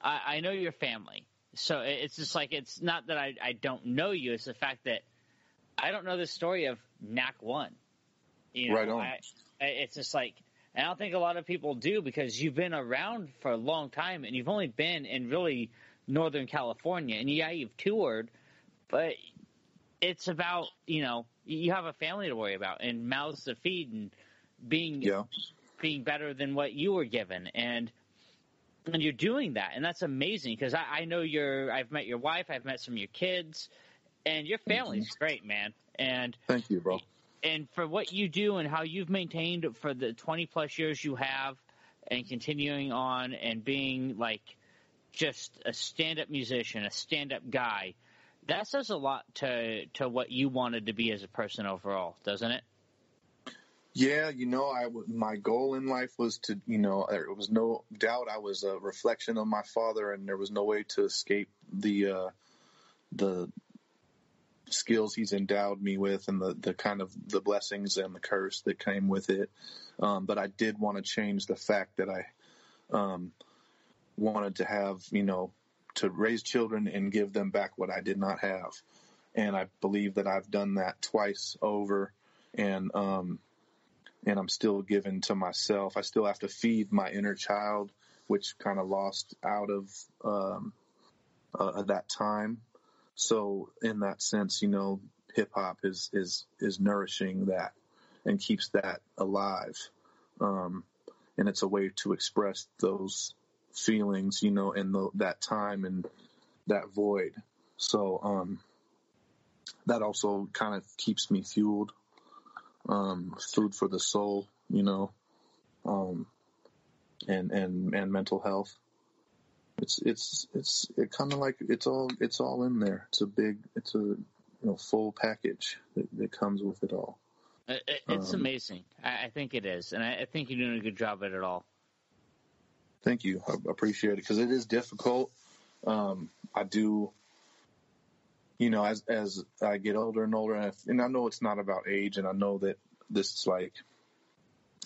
I, I know your family. So it's just like it's not that I I don't know you. It's the fact that I don't know the story of NacOne. You know, Right on. I, I- it's just like and I don't think a lot of people do because you've been around for a long time and you've only been in really Northern California. And yeah, you've toured, but it's about, you know, you have a family to worry about and mouths to feed and being Yeah. Being better than what you were given. And and you're doing that. And that's amazing because I, I know you're I've met your wife, I've met some of your kids, and your mm-hmm. family's great, man. And Thank you, bro. and for what you do and how you've maintained for the 20 plus years you have and continuing on and being like just a stand up musician, a stand up guy, that says a lot to, to what you wanted to be as a person overall, doesn't it? Yeah, you know, I my goal in life was to, you know, there was no doubt I was a reflection of my father, and there was no way to escape the uh, the skills he's endowed me with, and the the kind of the blessings and the curse that came with it. Um, but I did want to change the fact that I um, wanted to have, you know, to raise children and give them back what I did not have, and I believe that I've done that twice over, and um, and I'm still given to myself. I still have to feed my inner child, which kind of lost out of um, uh, that time. So in that sense, you know, hip hop is is is nourishing that and keeps that alive. Um, and it's a way to express those feelings, you know, in the, that time and that void. So um, that also kind of keeps me fueled um, food for the soul, you know, um, and and and mental health. It's it's it's it kind of like it's all it's all in there. It's a big it's a you know full package that, that comes with it all. It, it- it's Um, amazing. I, I think it is. And I, I think you're doing a good job at it all. Thank you, I appreciate it because it is difficult. Um, I do, you know, as as I get older and older, and I, and I know it's not about age, and I know that this is like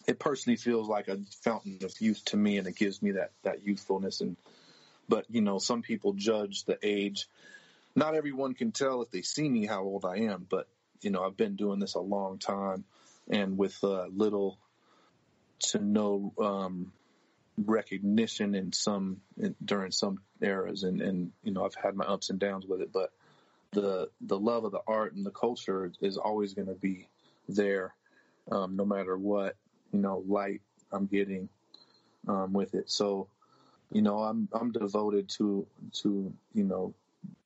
it personally feels like a fountain of youth to me, and it gives me that that youthfulness. And but you know, some people judge the age. Not everyone can tell if they see me how old I am, but you know, I've been doing this a long time, and with uh, little to no um, recognition in some in, during some eras, and and you know, I've had my ups and downs with it, but the the love of the art and the culture is always going to be there, um, no matter what you know light I'm getting um, with it. So, you know, I'm I'm devoted to to you know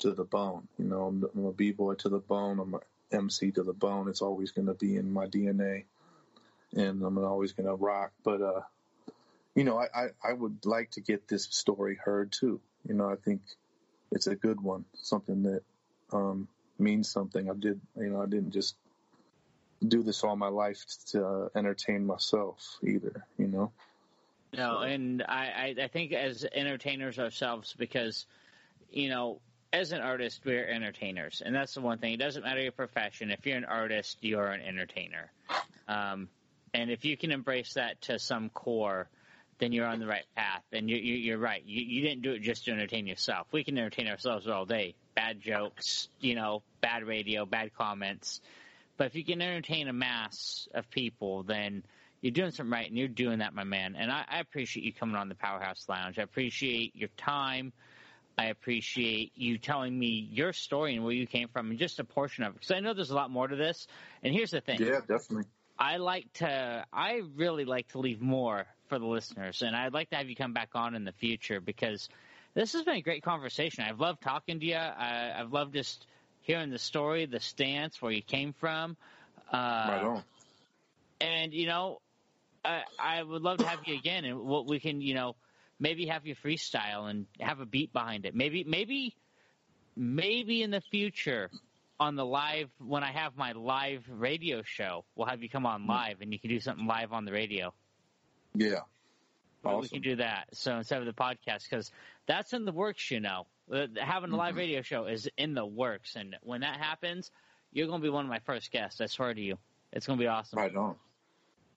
to the bone. You know, I'm, I'm a b boy to the bone. I'm a MC to the bone. It's always going to be in my DNA, and I'm always going to rock. But uh, you know, I, I I would like to get this story heard too. You know, I think it's a good one, something that um, means something. I did, you know, I didn't just do this all my life to entertain myself either, you know? No, and I, I think as entertainers ourselves, because, you know, as an artist, we're entertainers. And that's the one thing. It doesn't matter your profession. If you're an artist, you're an entertainer. Um, and if you can embrace that to some core, then you're on the right path. And you, you, you're right. You, you didn't do it just to entertain yourself. We can entertain ourselves all day. Bad jokes, you know, bad radio, bad comments. But if you can entertain a mass of people, then you're doing something right, and you're doing that, my man. And I, I appreciate you coming on the Powerhouse Lounge. I appreciate your time. I appreciate you telling me your story and where you came from, and just a portion of it. Because I know there's a lot more to this. And here's the thing. Yeah, definitely. I like to. I really like to leave more for the listeners, and I'd like to have you come back on in the future because this has been a great conversation. I've loved talking to you. I, I've loved just hearing the story, the stance, where you came from. Uh, right on. And you know, I, I would love to have you again, and what we can, you know, maybe have you freestyle and have a beat behind it. Maybe, maybe, maybe in the future on the live when I have my live radio show, we'll have you come on hmm. live and you can do something live on the radio. Yeah. Awesome. We can do that. So instead of the podcast, because that's in the works, you know. Having a live mm-hmm. radio show is in the works, and when that happens, you're going to be one of my first guests. I swear to you, it's going to be awesome. Right on.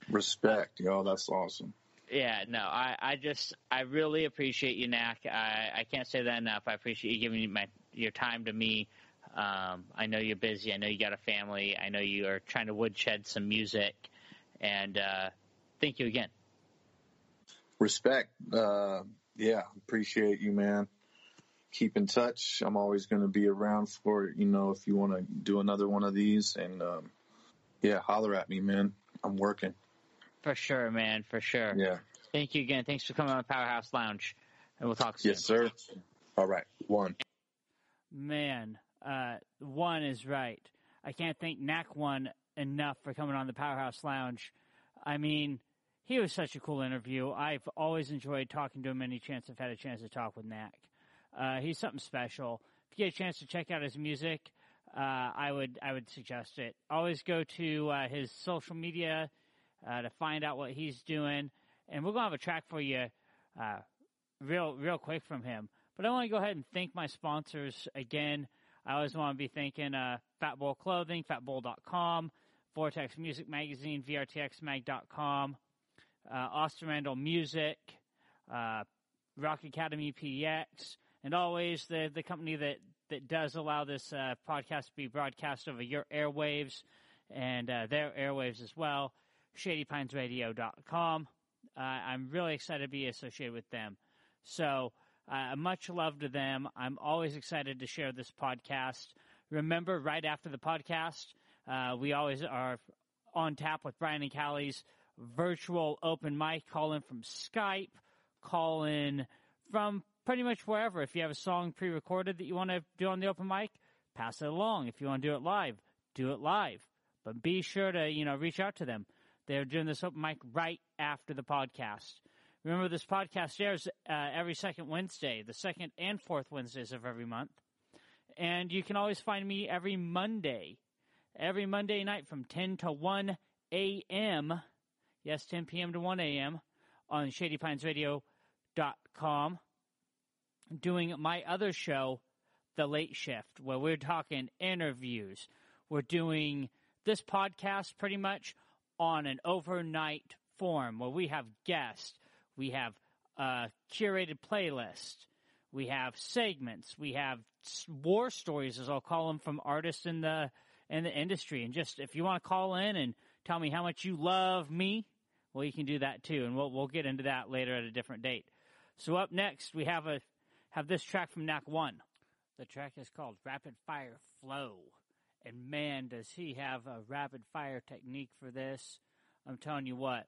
Respect, yo, that's awesome. Yeah, no, I, I just, I really appreciate you, Nac. I, I can't say that enough. I appreciate you giving my your time to me. Um, I know you're busy. I know you got a family. I know you are trying to woodshed some music, and uh, thank you again. Respect. Uh, yeah, appreciate you, man keep in touch. I'm always going to be around for, you know, if you want to do another one of these and, um, yeah, holler at me, man. I'm working. For sure, man. For sure. Yeah. Thank you again. Thanks for coming on Powerhouse Lounge and we'll talk soon. Yes, sir. All right. One. Man, uh, one is right. I can't thank NacOne enough for coming on the Powerhouse Lounge. I mean, he was such a cool interview. I've always enjoyed talking to him any chance I've had a chance to talk with Nac. Uh, he's something special. If you get a chance to check out his music, uh, I would I would suggest it. Always go to uh, his social media uh, to find out what he's doing, and we're gonna have a track for you, uh, real real quick from him. But I want to go ahead and thank my sponsors again. I always want to be thanking uh, Fat Bowl Clothing, FatBowl.com, Vortex Music Magazine, VRTXMag.com, uh, Austin Randall Music, uh, Rock Academy PX, and always the the company that that does allow this uh, podcast to be broadcast over your airwaves and uh, their airwaves as well. ShadyPinesRadio.com. Uh, I'm really excited to be associated with them. So, uh, much love to them. I'm always excited to share this podcast. Remember, right after the podcast, uh, we always are on tap with Brian and Callie's virtual open mic. Call in from Skype. Call in from pretty much wherever. If you have a song pre-recorded that you want to do on the open mic, pass it along. If you want to do it live, do it live. But be sure to, you know, reach out to them. They're doing this open mic right after the podcast. Remember, this podcast airs uh, every second Wednesday, the second and fourth Wednesdays of every month. And you can always find me every Monday, every Monday night from 10 to 1 a.m. Yes, 10 p.m. to 1 a.m. on ShadyPinesRadio.com doing my other show, The Late Shift, where we're talking interviews. We're doing this podcast pretty much on an overnight form where we have guests, we have a curated playlist, we have segments, we have war stories, as I'll call them, from artists in the in the industry. And just if you want to call in and tell me how much you love me, well, you can do that too, and we'll we'll get into that later at a different date. So up next, we have a have this track from NacOne. The track is called Rapid Fire Flow. And man, does he have a rapid fire technique for this. I'm telling you what,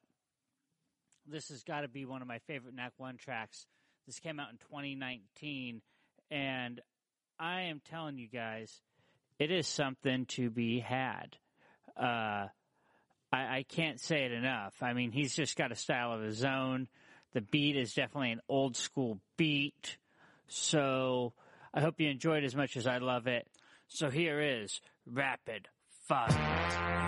this has got to be one of my favorite NacOne tracks. This came out in 2019, and I am telling you guys, it is something to be had. Uh, I, I can't say it enough. I mean, he's just got a style of his own. The beat is definitely an old school beat. So I hope you enjoyed as much as I love it. So here is Rapid Fire.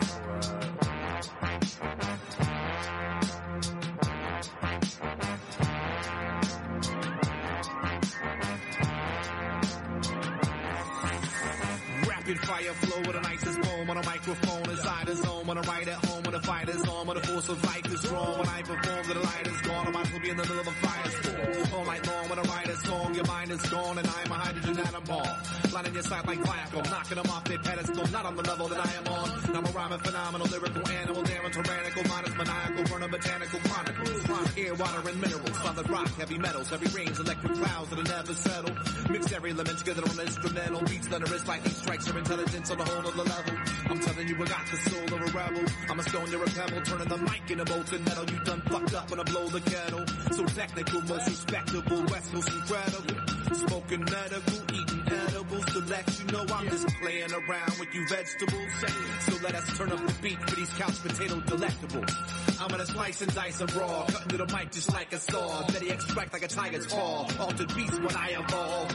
Rapid fire flow with a nicest poem on a microphone inside a zone. When I write at home, when the fight is on, when the force of life is strong. When I perform, the light is gone. I might as well be in the middle of a firestorm. All night long when I write a song, your mind is gone and I'm a hydrogen atom bomb. Lining your side like Viacom, knocking them off their pedestal, not on the level that I am on. I'm a rhyming phenomenal, lyrical animal, daring tyrannical, minus maniacal, burning botanical chronicles. Air, water, and minerals, solid rock, heavy metals, heavy rains, electric clouds that'll never settle. Mix every element together on instrumental, beats thunderous, lightning strikes intelligence on a whole other level. I'm telling you, I got the soul of a rebel. I'm a stone, you're a pebble, turning the mic into molten metal. You done fucked up when I blow the kettle. So technical, most respectable, West Coast incredible. Smoking medical, eating edibles to let you know I'm just playing around with you vegetables. So let us turn up the beat for these couch potato delectables. I'm gonna slice and dice them raw, cutting to the mic just like a saw. Betty extract like a tiger's paw. Altered beast when I evolve,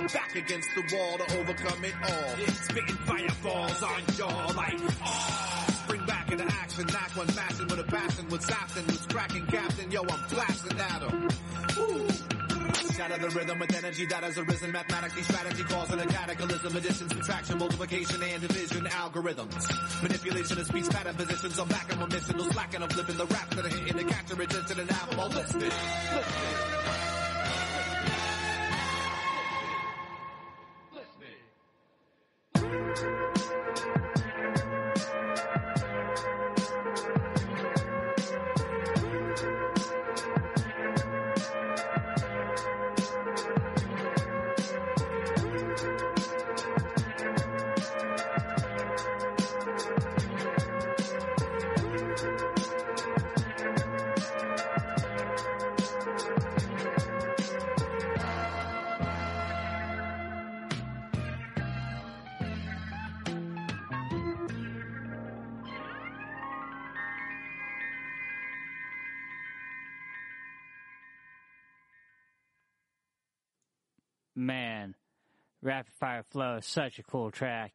and back against the wall to overcome it all. Spitting fireballs on y'all like, oh. Spring back into action, NacOne mashing with a passion, with assassin, with cracking captain, yo, I'm blasting at him. Ooh. Shatter the rhythm with energy that has arisen. Mathematically, strategy causing a cataclysm. Addition, subtraction, multiplication, and division algorithms. Manipulation of speech pattern positions. I'm back on my mission. No slacking, I'm flipping the raps that are hitting the catcher attention and now I'm all listening. listening. Man, Rapid Fire Flow is such a cool track.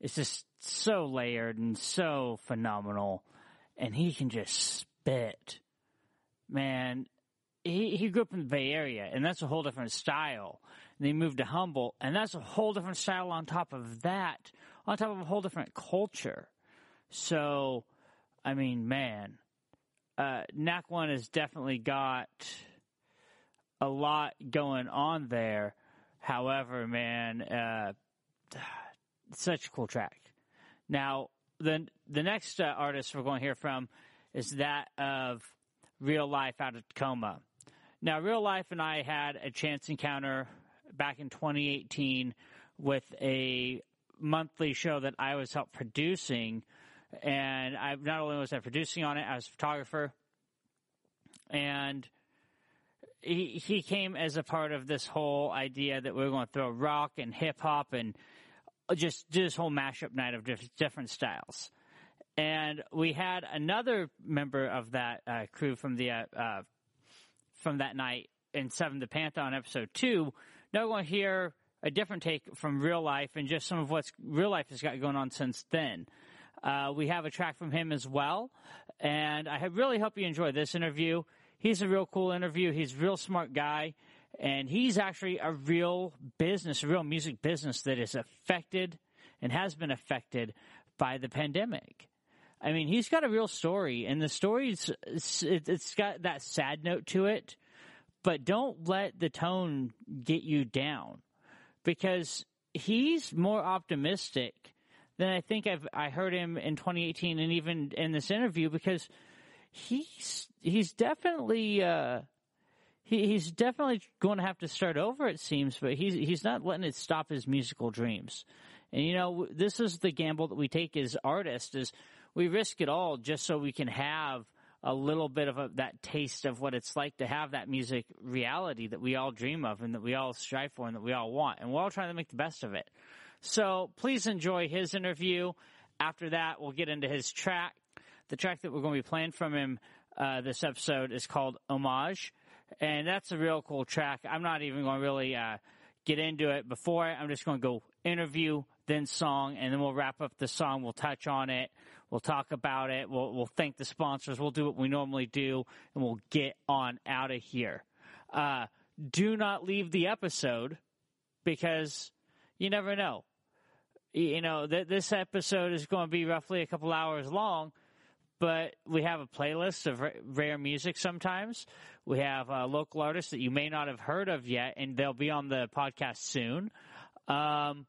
It's just so layered and so phenomenal. And he can just spit. Man, he, he grew up in the Bay Area, and that's a whole different style. And he moved to Humboldt, and that's a whole different style on top of that, on top of a whole different culture. So, I mean, man, uh, One has definitely got a lot going on there. However, man, uh, such a cool track. Now, the the next uh, artist we're going to hear from is that of Realife out of Tacoma. Now, Realife and I had a chance encounter back in 2018 with a monthly show that I was help producing, and I not only was I producing on it, I was a photographer, and he he came as a part of this whole idea that we are going to throw rock and hip hop and just do this whole mashup night of diff- different styles. And we had another member of that uh, crew from the uh, uh, from that night in Seven the Pantheon episode two. Now we're going to hear a different take from Realife and just some of what's Realife has got going on since then. Uh, we have a track from him as well, and I really hope you enjoy this interview he's a real cool interview. He's a real smart guy. And he's actually a real business, a real music business that is affected and has been affected by the pandemic. I mean, he's got a real story, and the story's it's got that sad note to it. But don't let the tone get you down, because he's more optimistic than I think I've I heard him in 2018, and even in this interview, because he's he's definitely. Uh, he, he's definitely going to have to start over, it seems, but he's he's not letting it stop his musical dreams. And you know, this is the gamble that we take as artists: is we risk it all just so we can have a little bit of a, that taste of what it's like to have that music reality that we all dream of and that we all strive for and that we all want. And we're all trying to make the best of it. So please enjoy his interview. After that, we'll get into his track. The track that we're going to be playing from him uh, this episode is called Homage and that's a real cool track. I'm not even going to really uh, get into it before. I'm just going to go interview, then song, and then we'll wrap up the song. We'll touch on it. We'll talk about it. We'll, we'll thank the sponsors. We'll do what we normally do, and we'll get on out of here. Uh, do not leave the episode because you never know. You know, th- this episode is going to be roughly a couple hours long but we have a playlist of rare music sometimes. We have local artists that you may not have heard of yet, and they'll be on the podcast soon. Um,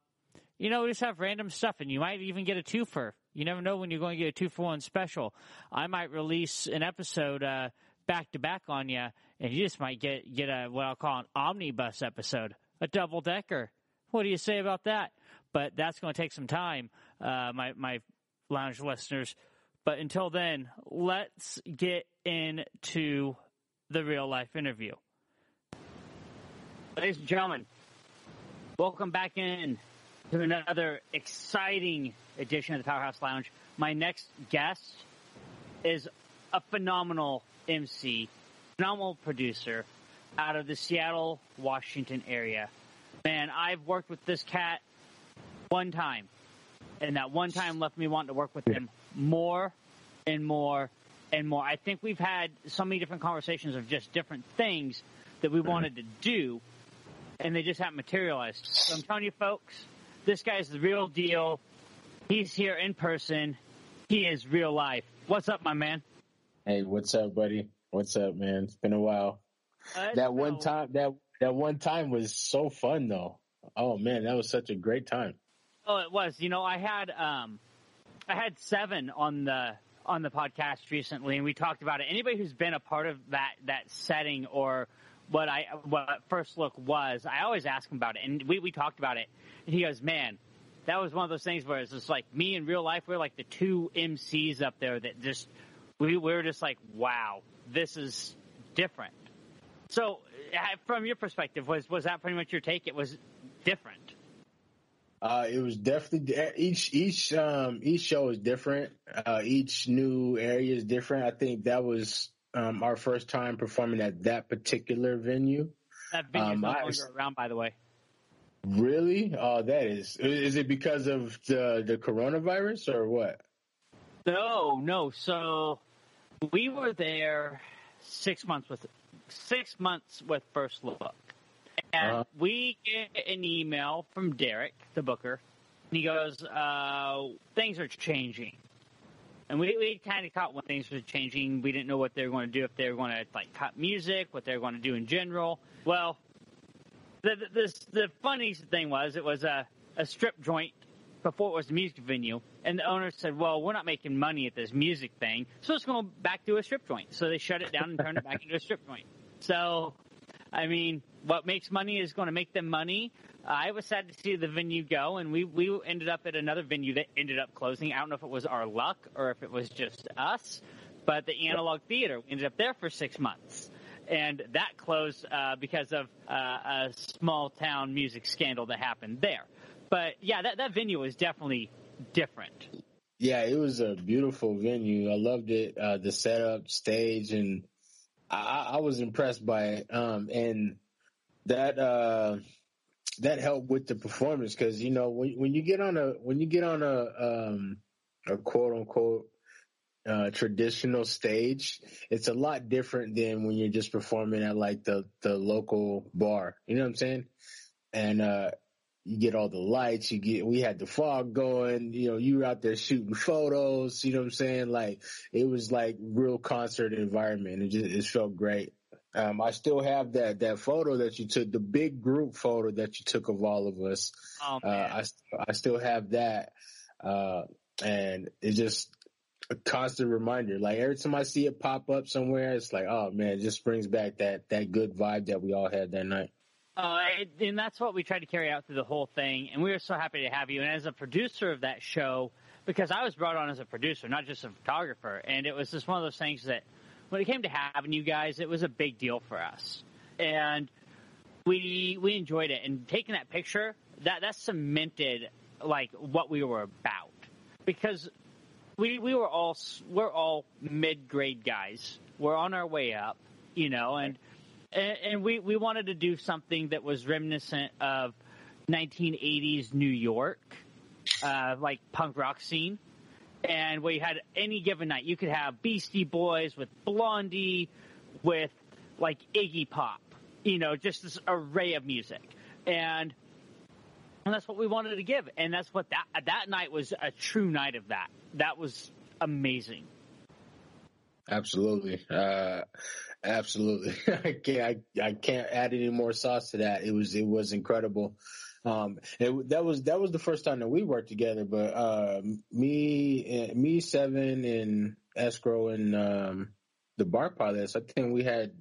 you know, we just have random stuff, and you might even get a twofer. You never know when you're going to get a two for one special. I might release an episode uh, back to back on you, and you just might get get a what I'll call an omnibus episode, a double decker. What do you say about that? But that's going to take some time, uh, my my lounge listeners. But until then, let's get into the Realife interview. Ladies and gentlemen, welcome back in to another exciting edition of the Powerhouse Lounge. My next guest is a phenomenal MC, phenomenal producer out of the Seattle, Washington area. Man, I've worked with this cat one time, and that one time left me wanting to work with him more and more and more. I think we've had so many different conversations of just different things that we wanted to do, and they just haven't materialized. So I'm telling you, folks, this guy's the real deal. He's here in person. He is Realife. What's up, my man? Hey, what's up, buddy? What's up, man? It's been a while. Uh, that one time, that that one time was so fun, though. Oh man, that was such a great time. Oh, it was. You know, I had um, I had seven on the on the podcast recently, and we talked about it. Anybody who's been a part of that that setting or what I what first look was, I always ask him about it, and we we talked about it, and he goes, "Man, that was one of those things where it's just like me in Realife. We're like the two MCs up there that just we, we were just like, wow, this is different." So, from your perspective, was was that pretty much your take? It was different. Uh, it was definitely each each um, each show is different. Uh, each new area is different. I think that was um, our first time performing at that particular venue. That venue um, no longer around, by the way. Really? Oh, that is. Is it because of the the coronavirus or what? No, no. So we were there six months with six months with First Look. And uh-huh. we get an email from Derek, the booker, and he goes, uh, things are changing. And we, we kind of caught when things were changing. We didn't know what they were going to do, if they were going to like cut music, what they were going to do in general. Well, the, the, the funniest thing was it was a, a strip joint before it was a music venue, and the owner said, "Well, we're not making money at this music thing, so it's going go back to a strip joint." So they shut it down and turned it back into a strip joint. So, I mean, what makes money is going to make them money. Uh, I was sad to see the venue go, and we we ended up at another venue that ended up closing. I don't know if it was our luck or if it was just us, but the Analog Theater we ended up there for six months, and that closed uh, because of uh, a small town music scandal that happened there. But yeah, that that venue was definitely different. Yeah, it was a beautiful venue. I loved it. Uh, the setup, stage, and I, I was impressed by it. Um, and that uh, that helped with the performance because you know when when you get on a when you get on a um, a quote unquote uh, traditional stage, it's a lot different than when you're just performing at like the the local bar. You know what I'm saying? And uh, you get all the lights, you get, we had the fog going, you know, you were out there shooting photos, you know what I'm saying? Like, it was like real concert environment. It just, it felt great. Um, I still have that, that photo that you took, the big group photo that you took of all of us. Oh, Uh. I, I still have that. Uh, and it's just a constant reminder. Like every time I see it pop up somewhere, it's like, oh man, it just brings back that, that good vibe that we all had that night. Uh, and that's what we tried to carry out through the whole thing. And we were so happy to have you. And as a producer of that show, because I was brought on as a producer, not just a photographer, and it was just one of those things that when it came to having you guys, it was a big deal for us. And we we enjoyed it. And taking that picture, that that cemented like what we were about. Because we we were all we're all mid grade guys. We're on our way up, you know, and and, we we wanted to do something that was reminiscent of 1980s New York, uh, like punk rock scene. And you had any given night, you could have Beastie Boys with Blondie, with like Iggy Pop, you know, just this array of music, and and that's what we wanted to give, and that's what that that night was a true night of that. That was amazing. Absolutely. Uh, absolutely. I can't, I, I can't add any more sauce to that. It was, it was incredible. Um, it, that was, that was the first time that we worked together, but, uh, me, me, Seven and Escrow and, um, the bar pilots, I think we had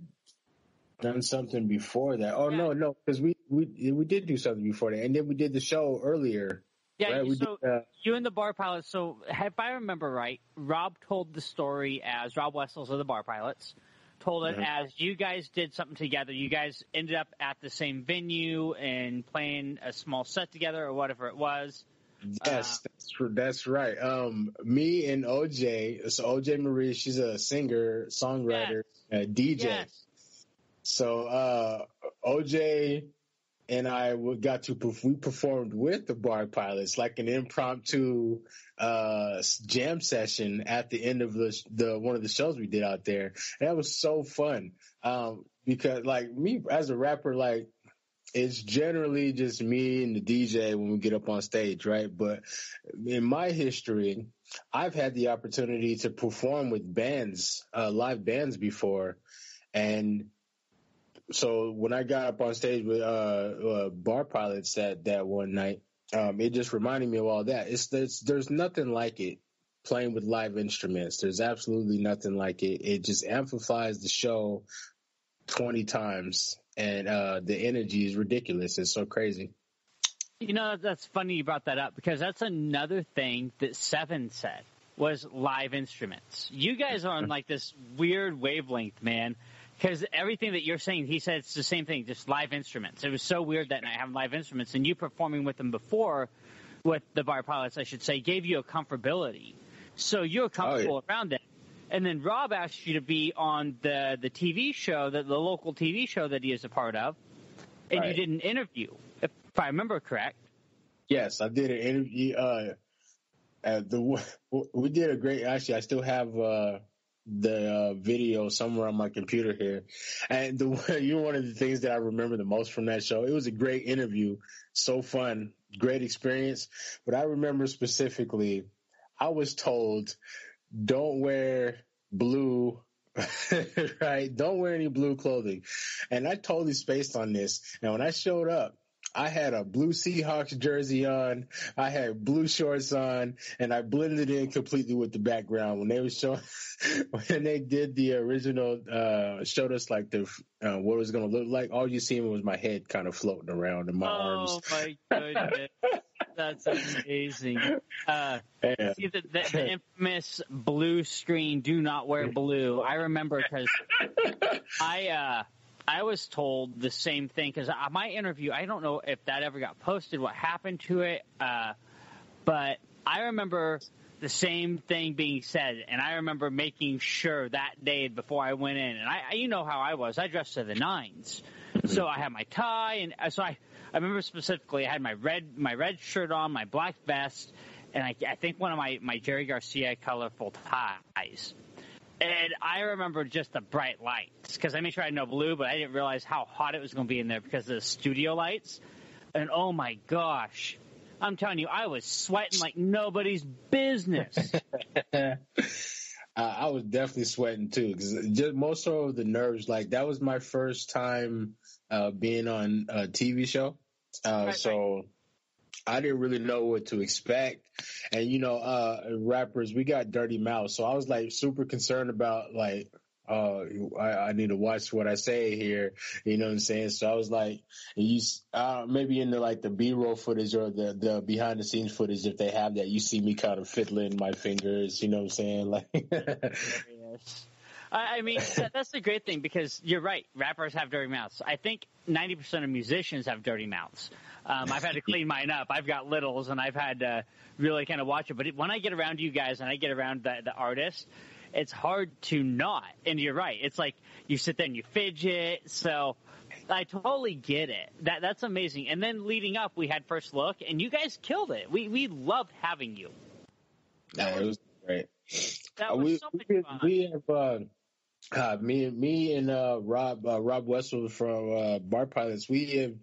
done something before that. Oh, Yeah. no, no, cause we, we, we did do something before that. And then we did the show earlier. Yeah, right? We so did, uh, you and the bar pilots. So if I remember right, Rob told the story as Rob Wessels of the bar pilots told it Mhm. as you guys did something together. You guys ended up at the same venue and playing a small set together or whatever it was. Yes, that's tr- that's right. Um, me and OJ, so OJ Marie, she's a singer, songwriter, uh, DJ. Yes. So uh, OJ and I got to we performed with the Bar Pilots, like an impromptu uh, jam session at the end of the the one of the shows we did out there. And that was so fun um, because, like me as a rapper, like it's generally just me and the DJ when we get up on stage, right? But in my history, I've had the opportunity to perform with bands, uh, live bands before. And so when I got up on stage with, uh, uh bar pilots that, that one night, um, it just reminded me of all that. It's, there's, there's nothing like it playing with live instruments. There's absolutely nothing like it. It just amplifies the show 20 times and, uh, the energy is ridiculous. It's so crazy. You know, that's funny you brought that up because that's another thing that Seven said was live instruments. You guys are on like this weird wavelength, man. Because everything that you're saying, he said it's the same thing, just live instruments. It was so weird that night having live instruments, and you performing with them before, with the bar pilots, I should say, gave you a comfortability. So you're comfortable around it. And then Rob asked you to be on the the TV show, the, the local TV show that he is a part of, and you did an interview, if, if I remember correct. Yes, I did an interview. Uh, uh, the we did a great. Actually, I still have uh, the uh, video somewhere on my computer here. And the you one of the things that I remember the most from that show. It was a great interview, so fun, great experience. But I remember specifically, I was told, "Don't wear blue." right? Don't wear any blue clothing. And I totally spaced on this. And when I showed up, I had a blue Seahawks jersey on. I had blue shorts on, and I blended in completely with the background. When they were showing, when they did the original, uh, showed us like the uh, what it was going to look like. All you seen was my head kind of floating around in my oh arms. Oh my goodness, that's amazing. Uh, Yeah. see the, the, the infamous blue screen. Do not wear blue. I remember because I uh, I was told the same thing because my interview. I don't know if that ever got posted. What happened to it? Uh, but I remember the same thing being said, and I remember making sure that day before I went in, and I, I you know how I was. I dressed to the nines, so I had my tie, and uh, so I I remember specifically I had my red my red shirt on, my black vest, and I, I think one of my my Jerry Garcia colorful ties. And I remember just the bright lights because I made sure I had no blue, but I didn't realize how hot it was going to be in there because of the studio lights. and oh my gosh, I'm telling you, I was sweating like nobody's business. uh, I was definitely sweating too, because just most of the nerves. Like that was my first time uh, being on a TV show, uh, right, so right. I didn't really know what to expect. And you know, uh, rappers, we got dirty mouths, so I was like super concerned about like uh, I, I, need to watch what I say here. You know what I'm saying? So I was like, you, uh, maybe in the like the B-roll footage or the, the behind the scenes footage, if they have that, you see me kind of fiddling my fingers. You know what I'm saying? Like, I mean, that's the great thing because you're right. Rappers have dirty mouths. I think 90% of musicians have dirty mouths. Um, I've had to clean mine up. I've got littles and I've had to really kind of watch it. But when I get around you guys and I get around the, the artists, it's hard to not. And you're right. It's like you sit there and you fidget. So I totally get it. That that's amazing. And then leading up, we had first look, and you guys killed it. We we loved having you. That was, was great. That uh, was we, so much we, fun. We have uh, uh, me me and uh, Rob uh, Rob Wessel from uh, Bar Pilots. We have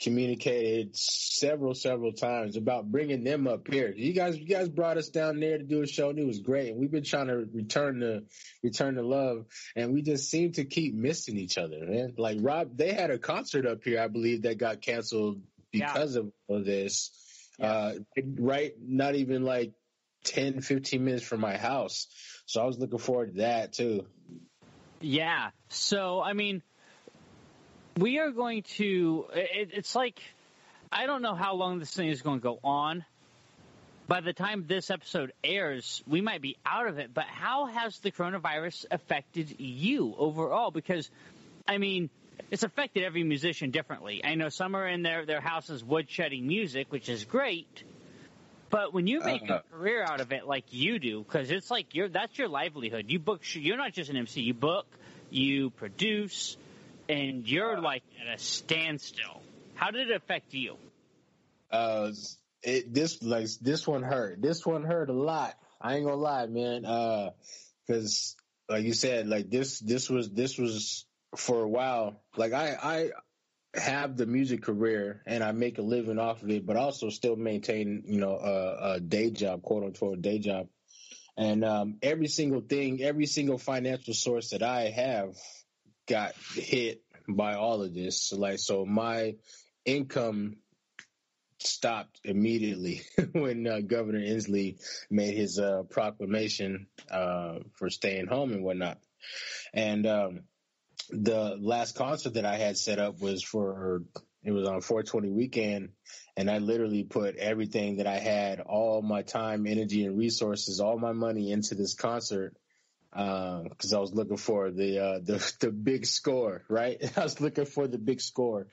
communicated several, several times about bringing them up here. You guys, you guys brought us down there to do a show and it was great. And we've been trying to return the, return the love and we just seem to keep missing each other, man. Like Rob, they had a concert up here, I believe that got canceled because yeah. of, this. Yeah. Uh, right. Not even like 10, 15 minutes from my house. So I was looking forward to that too. Yeah. So, I mean, we are going to. It, it's like I don't know how long this thing is going to go on. By the time this episode airs, we might be out of it. But how has the coronavirus affected you overall? Because, I mean, it's affected every musician differently. I know some are in their their houses woodshedding music, which is great. But when you make uh, a career out of it like you do, because it's like you're that's your livelihood. You book. You're not just an MC. You book. You produce and you're like at a standstill. How did it affect you? Uh, it this like this one hurt. This one hurt a lot. I ain't gonna lie, man. Uh, because like you said, like this this was this was for a while. Like I I have the music career and I make a living off of it, but also still maintain you know a, a day job, quote unquote day job. And um, every single thing, every single financial source that I have got hit by all of this. So like, so my income stopped immediately when uh, Governor Inslee made his uh, proclamation uh, for staying home and whatnot. And um, the last concert that I had set up was for it was on 420 weekend, and I literally put everything that I had, all my time, energy, and resources, all my money into this concert because uh, I was looking for the uh, the the big score, right? I was looking for the big score,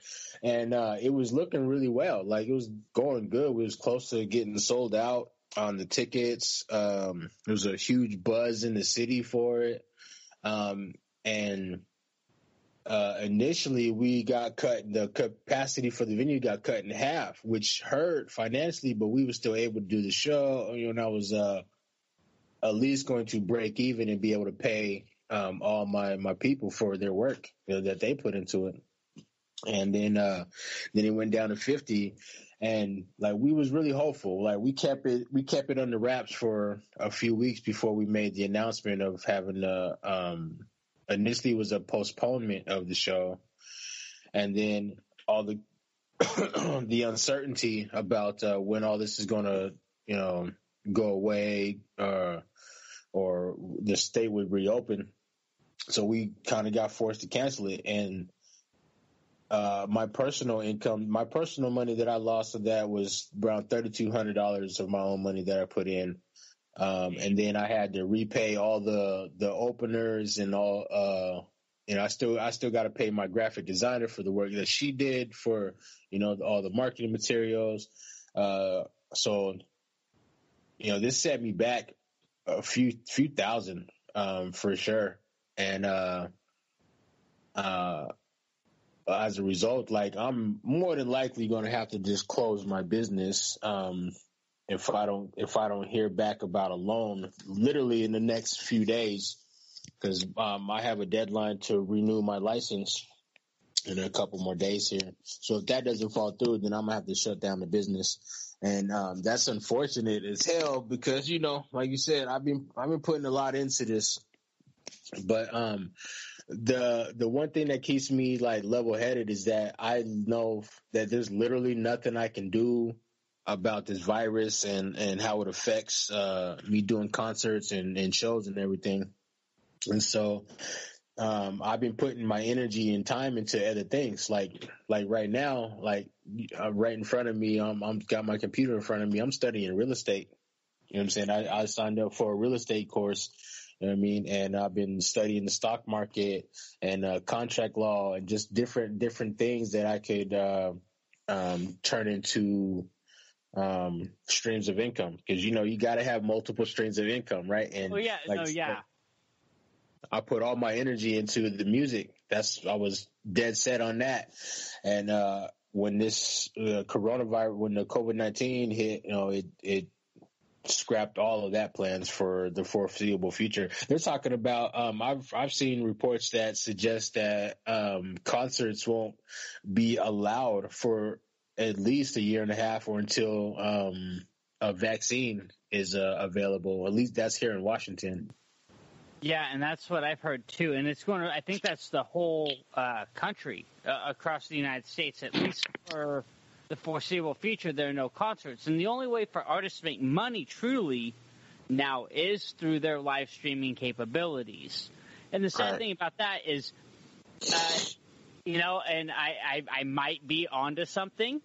and uh, it was looking really well. Like it was going good. We was close to getting sold out on the tickets. Um, there was a huge buzz in the city for it, um, and uh, initially we got cut. The capacity for the venue got cut in half, which hurt financially, but we were still able to do the show. You know, and I was uh, at least going to break even and be able to pay um, all my my people for their work you know, that they put into it. And then uh, then it went down to fifty, and like we was really hopeful. Like we kept it we kept it under wraps for a few weeks before we made the announcement of having a um, initially was a postponement of the show, and then all the the uncertainty about uh, when all this is going to you know go away. Uh, or the state would reopen. So we kind of got forced to cancel it. And uh, my personal income, my personal money that I lost of that was around $3,200 of my own money that I put in. Um, and then I had to repay all the, the openers and all, uh, you know, I still, I still got to pay my graphic designer for the work that she did for, you know, all the marketing materials. Uh, so, you know, this set me back a few few thousand um, for sure, and uh, uh, as a result, like I'm more than likely going to have to just close my business um, if I don't if I don't hear back about a loan, literally in the next few days, because um, I have a deadline to renew my license. in a couple more days here. So if that doesn't fall through, then I'm gonna have to shut down the business. And um, that's unfortunate as hell because you know, like you said, I've been I've been putting a lot into this. But um, the the one thing that keeps me like level headed is that I know that there's literally nothing I can do about this virus and and how it affects uh, me doing concerts and, and shows and everything. And so um, I've been putting my energy and time into other things. Like like right now, like uh, right in front of me, um, I'm got my computer in front of me. I'm studying real estate. You know what I'm saying? I, I signed up for a real estate course. You know what I mean? And I've been studying the stock market and uh, contract law and just different different things that I could uh, um, turn into um, streams of income because you know you got to have multiple streams of income, right? And oh yeah, like, no, yeah. I put all my energy into the music. That's I was dead set on that. And uh, when this uh, coronavirus, when the COVID nineteen hit, you know, it it scrapped all of that plans for the foreseeable future. They're talking about. Um, I've I've seen reports that suggest that um, concerts won't be allowed for at least a year and a half or until um, a vaccine is uh, available. At least that's here in Washington. Yeah, and that's what I've heard too. And it's going to, I think that's the whole uh, country uh, across the United States, at least for the foreseeable future. There are no concerts. And the only way for artists to make money truly now is through their live streaming capabilities. And the sad right. thing about that is, uh, you know, and I, I, I might be onto something,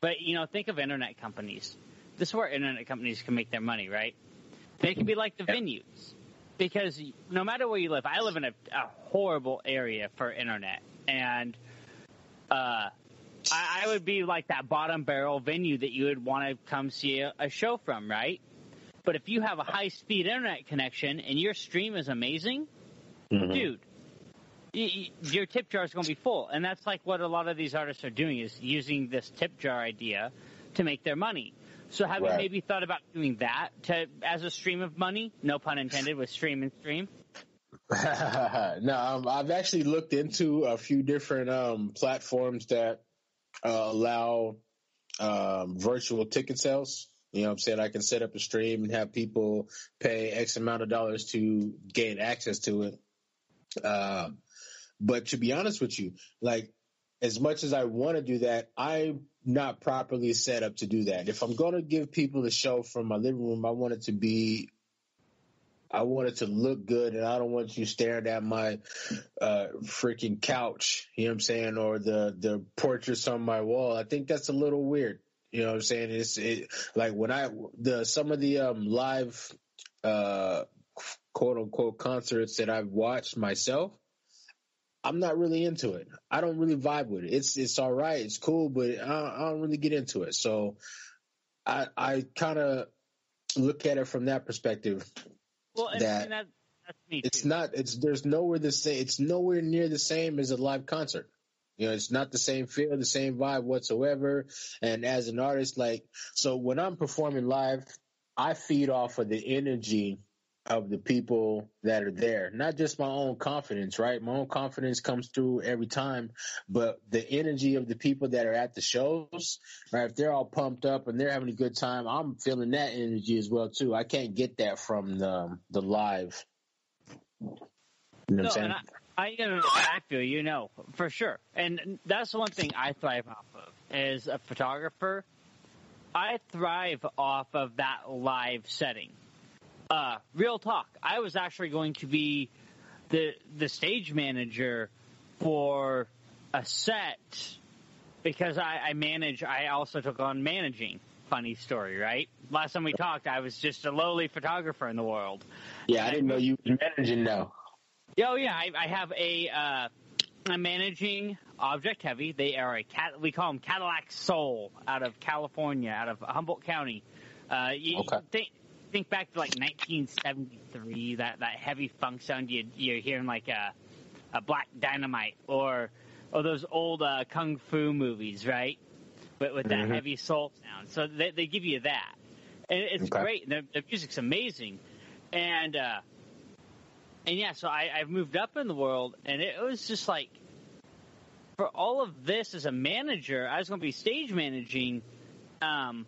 but, you know, think of internet companies. This is where internet companies can make their money, right? They can be like the venues because no matter where you live, I live in a, a horrible area for internet, and uh, I, I, would be like that bottom barrel venue that you would want to come see a, a show from, right? But if you have a high speed internet connection and your stream is amazing, mm-hmm. dude, your tip jar is going to be full, and that's like what a lot of these artists are doing is using this tip jar idea to make their money. So have right. you maybe thought about doing that to as a stream of money? No pun intended with stream and stream. no, um, I've actually looked into a few different um, platforms that uh, allow um, virtual ticket sales. You know what I'm saying? I can set up a stream and have people pay X amount of dollars to gain access to it. Uh, but to be honest with you, like as much as I want to do that, I'm not properly set up to do that. If I'm going to give people a show from my living room, I want it to be, I want it to look good and I don't want you staring at my, uh, freaking couch, you know what I'm saying? Or the, the portraits on my wall. I think that's a little weird. You know what I'm saying? It's it, like when I, the, some of the, um, live, uh, quote unquote concerts that I've watched myself, I'm not really into it. I don't really vibe with it. It's it's all right. It's cool, but I, I don't really get into it. So I I kind of look at it from that perspective. Well, that, that it's not. It's there's nowhere the same. It's nowhere near the same as a live concert. You know, it's not the same feel, the same vibe whatsoever. And as an artist, like so, when I'm performing live, I feed off of the energy of the people that are there. Not just my own confidence, right? My own confidence comes through every time, but the energy of the people that are at the shows, right? If they're all pumped up and they're having a good time, I'm feeling that energy as well too. I can't get that from the the live. You know what I'm saying? I, I, you know, I feel you know for sure, and that's one thing I thrive off of as a photographer. I thrive off of that live setting uh, real talk. I was actually going to be the the stage manager for a set because I, I manage. I also took on managing. Funny story, right? Last time we talked, I was just a lowly photographer in the world. Yeah, I didn't know you were managing now. Oh yeah, I, I have a. Uh, I'm managing Object Heavy. They are a cat. We call them Cadillac Soul out of California, out of Humboldt County. Uh, you, okay. Think, think back to like 1973, that that heavy funk sound you you're hearing like a a Black Dynamite or or those old uh, kung fu movies, right? With, with that mm-hmm. heavy soul sound. So they, they give you that, and it's okay. great. The, the music's amazing, and uh, and yeah. So I, I've moved up in the world, and it was just like for all of this as a manager, I was going to be stage managing, um,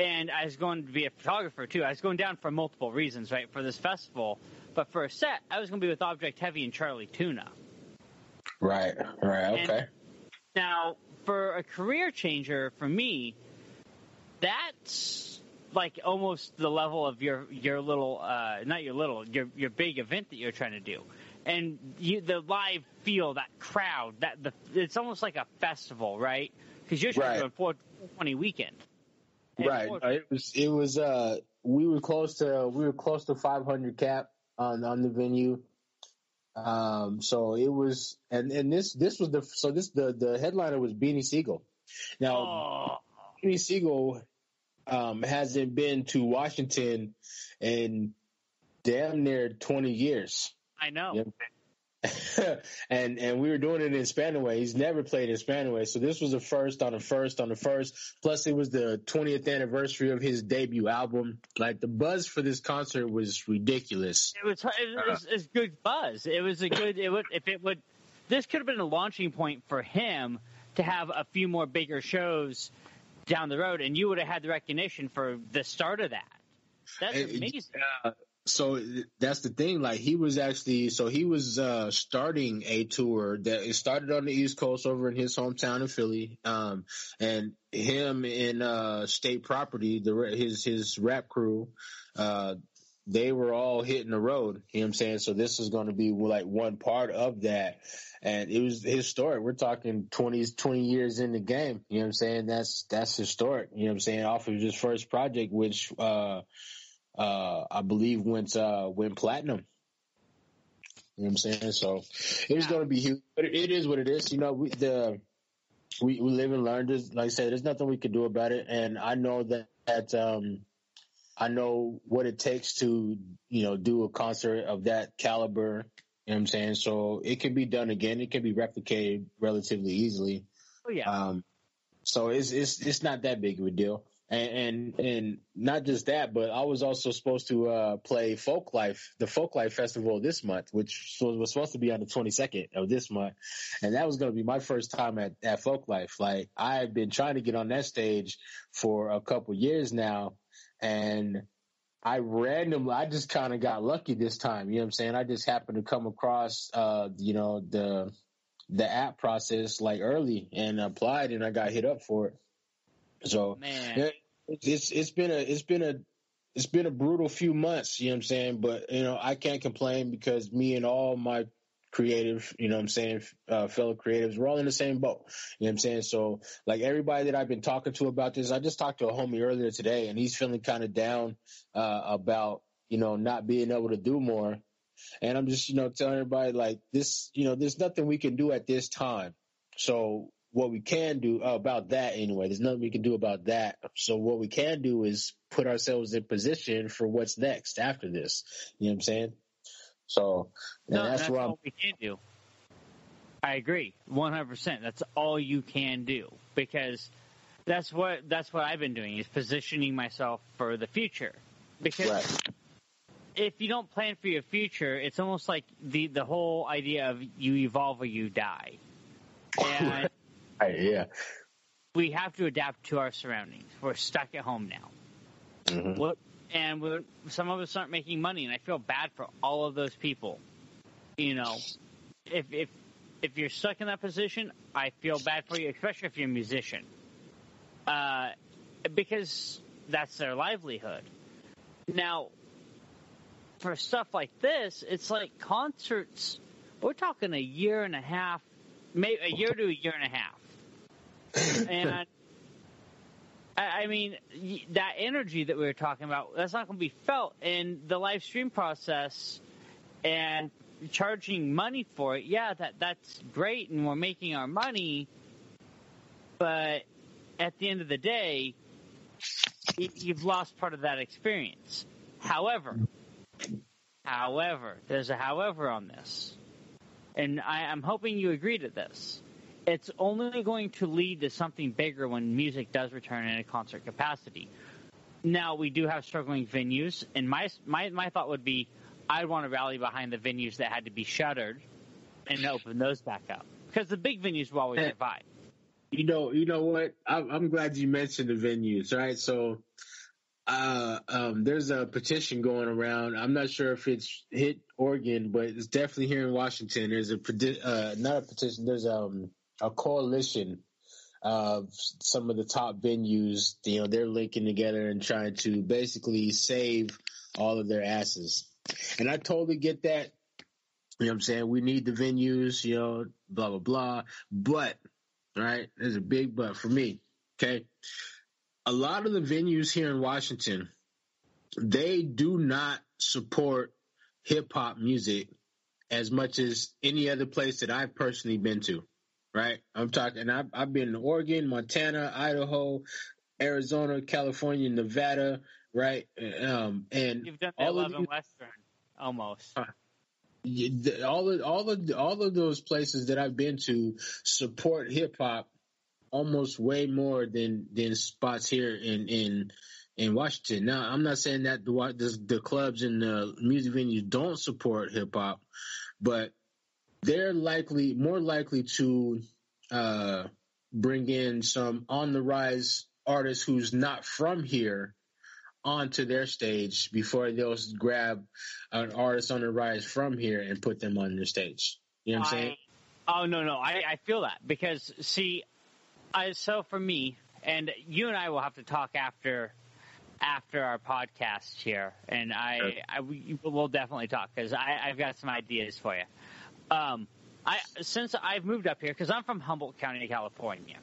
and I was going to be a photographer too. I was going down for multiple reasons, right, for this festival. But for a set, I was going to be with Object Heavy and Charlie Tuna. Right, right, okay. And now, for a career changer, for me, that's like almost the level of your your little, uh, not your little, your your big event that you're trying to do, and you the live feel that crowd that the it's almost like a festival, right? Because you're trying Right. to do a 420 weekend. Right. 420 It was it was uh we were close to we were close to 500 cap on on the venue. Um so it was and and this this was the so this the the headliner was Beanie Sigel. Now Oh, Beanie Sigel um hasn't been to Washington in damn near 20 years. I know. Yep. And and we were doing it in Spanaway. He's never played in Spanaway, so this was the first on the first on the first. Plus, it was the 20th anniversary of his debut album. Like the buzz for this concert was ridiculous. It was it was, it was good buzz. It was a good. It would if it would. This could have been a launching point for him to have a few more bigger shows down the road, and you would have had the recognition for the start of that. That's amazing. Uh, so that's the thing. Like he was actually, so he was uh, starting a tour that it started on the East Coast over in his hometown in Philly. Um, and him and uh, State Property, the his his rap crew, uh, they were all hitting the road. You know what I'm saying? So this is going to be like one part of that. And it was historic. We're talking 20, 20 years in the game. You know what I'm saying? That's that's historic. You know what I'm saying? Off of his first project, which uh, uh, I believe went uh, went platinum. You know what I'm saying? So it was going to be huge, but it, it is what it is. You know, we the we, we live and learn. There's, like I said, there's nothing we can do about it, and I know that, that um, I know what it takes to you know do a concert of that caliber. You know what I'm saying? So it can be done again. It can be replicated relatively easily. Oh yeah. Um, so it's it's it's not that big of a deal. And, and and not just that, but I was also supposed to uh, play Folklife, the Folklife Festival this month, which was, supposed to be on the 22nd of this month, and that was going to be my first time at, at Folklife. Like I had been trying to get on that stage for a couple years now, and I randomly, I just kind of got lucky this time. You know what I'm saying? I just happened to come across, uh, you know, the the app process like early and applied, and I got hit up for it. So Man. yeah, it's it's been a it's been a it's been a brutal few months. You know what I'm saying? But you know I can't complain because me and all my creative, you know what I'm saying, uh, fellow creatives, we're all in the same boat. You know what I'm saying? So like everybody that I've been talking to about this, I just talked to a homie earlier today and he's feeling kind of down, uh, about, you know, not being able to do more. And I'm just, you know, telling everybody like this, you know, there's nothing we can do at this time. So what we can do about that anyway, there's nothing we can do about that. So what we can do is put ourselves in position for what's next after this. You know what I'm saying? So and No, that's, that's, all we can do. I agree, one hundred percent. That's all you can do because that's what that's what I've been doing is positioning myself for the future. Because Right. if you don't plan for your future, it's almost like the the whole idea of you evolve or you die, and yeah. we have to adapt to our surroundings. We're stuck at home now. Mhm. What and we're, some of us aren't making money, and I feel bad for all of those people. You know, if if if you're stuck in that position, I feel bad for you, especially if you're a musician, uh, because that's their livelihood. Now, for stuff like this, it's like concerts. We're talking a year and a half, maybe a year to a year and a half, and I mean, that energy that we were talking about, that's not going to be felt in the live stream process and charging money for it. Yeah, that, that's great and we're making our money. But at the end of the day, you've lost part of that experience. However, however, there's a however on this. And I, I'm hoping you agree to this it's only going to lead to something bigger when music does return in a concert capacity. Now we do have struggling venues, and my my my thought would be, I'd want to rally behind the venues that had to be shuttered and open those back up. because the big venues will always survive. You know, you know what? I'm, I'm glad you mentioned the venues, right? So, uh, um, there's a petition going around. I'm not sure if it's hit Oregon, but it's definitely here in Washington. There's a uh, not a petition. There's um a coalition of some of the top venues. You know, they're linking together and trying to basically save all of their asses. And I totally get that. You know what I'm saying? We need the venues, you know, blah, blah, blah. But, right, there's a big but for me. Okay. A lot of the venues here in Washington, they do not support hip hop music as much as any other place that I've personally been to. Right. I'm talking, I've, I've been to Oregon, Montana, Idaho, Arizona, California, Nevada, right? Um, and You've done the all of 11 these- Western almost. The- all of all of all of those places that I've been to support hip hop almost way more than than spots here in in in Washington. Now, I'm not saying that the the, the clubs and the music venues don't support hip hop, but they're likely more likely to uh, bring in some on the rise artist who's not from here onto their stage before they'll grab an artist on the rise from here and put them on their stage. You know what I'm saying? I- oh no, no, I, I feel that because see, I, so for me, and you and I will have to talk after after our podcast here, and I. I we, we'll definitely talk because I've got some ideas for you. Um, I since I've moved up here because I'm from Humboldt County, California,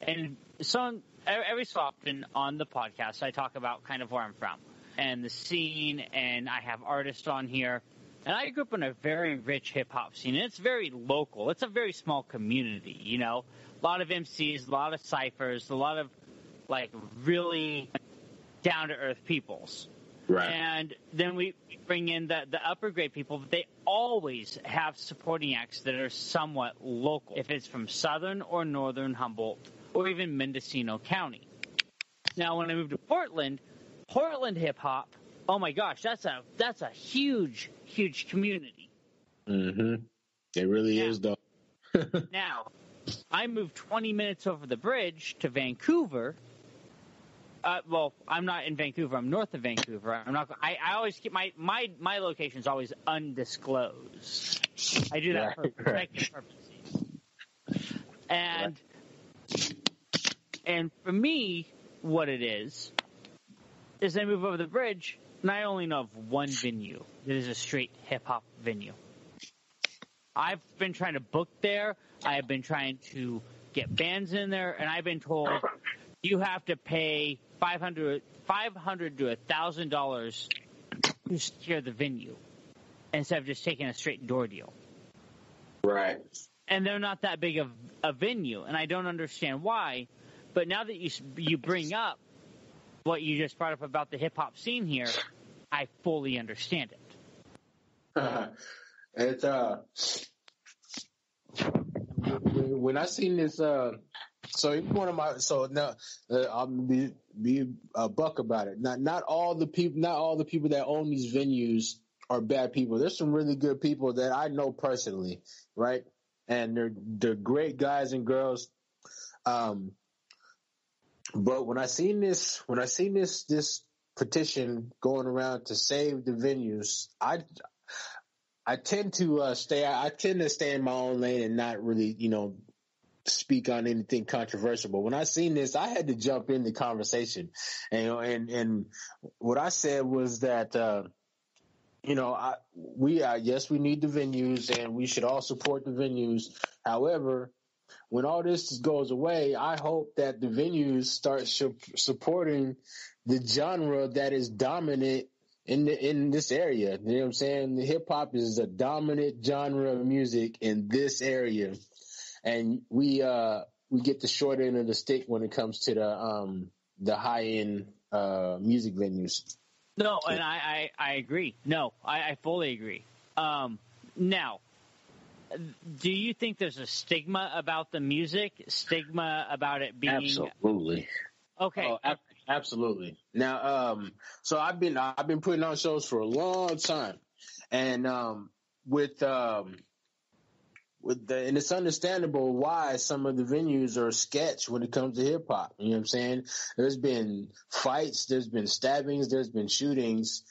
and so every so often on the podcast I talk about kind of where I'm from and the scene, and I have artists on here. And I grew up in a very rich hip hop scene, and it's very local. It's a very small community, you know. A lot of MCs, a lot of ciphers, a lot of like really down to earth peoples. Right. And then we bring in the, the upper grade people. But they always have supporting acts that are somewhat local. If it's from southern or northern Humboldt or even Mendocino County. Now, when I moved to Portland, Portland hip hop, oh my gosh, that's a that's a huge, huge community. Mm-hmm. It really Yeah. is though. Now, I moved 20 minutes over the bridge to Vancouver. Uh, well, I'm not in Vancouver. I'm north of Vancouver. I'm not. I, I always keep my my my location's always undisclosed. I do that for Right, right. protective purposes. And and for me, what it is is I move over the bridge, and I only know of one venue that is a straight hip hop venue. I've been trying to book there. I've been trying to get bands in there, and I've been told you have to pay 500 500 to thousand dollars to secure the venue instead of just taking a straight door deal. Right. And they're not that big of a venue, and I don't understand why. But now that you you bring up what you just brought up about the hip hop scene here, I fully understand it. it's uh when when I seen this uh so one of my so now uh, I'm be be a buck about it. Not not all the people not all the people that own these venues are bad people. There's some really good people that I know personally, right? And they're they're great guys and girls. Um but when I seen this when I seen this this petition going around to save the venues, I I tend to uh, stay. I tend to stay in my own lane and not really, you know, speak on anything controversial. But when I seen this, I had to jump in the conversation, and and and what I said was that, uh, you know, I we uh, yes we need the venues and we should all support the venues. However, when all this goes away, I hope that the venues start su- supporting the genre that is dominant in the, in this area. You know what I'm saying? The hip hop is a dominant genre of music in this area, and we uh we get the short end of the stick when it comes to the um the high end uh music venues. No, and I, I, I agree. No, I, I fully agree. Um, now, do you think there's a stigma about the music? Stigma about it being Absolutely. okay? Oh, ab- absolutely. Now, um, so I've been I've been putting on shows for a long time, and um, with um, with the, and it's understandable why some of the venues are sketch when it comes to hip hop. You know what I'm saying? There's been fights, there's been stabbings, there's been shootings,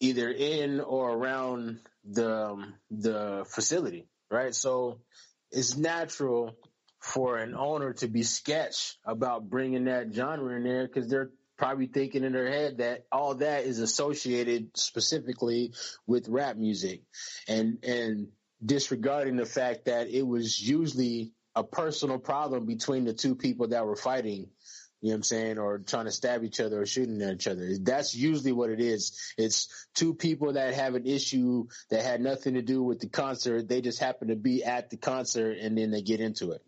either in or around the um, the facility, right? So it's natural for an owner to be sketch about bringing that genre in there because they're probably thinking in their head that all that is associated specifically with rap music and and disregarding the fact that it was usually a personal problem between the two people that were fighting you know what I'm saying, or trying to stab each other or shooting at each other. That's usually what it is. It's two people that have an issue that had nothing to do with the concert. They just happen to be at the concert and then they get into it.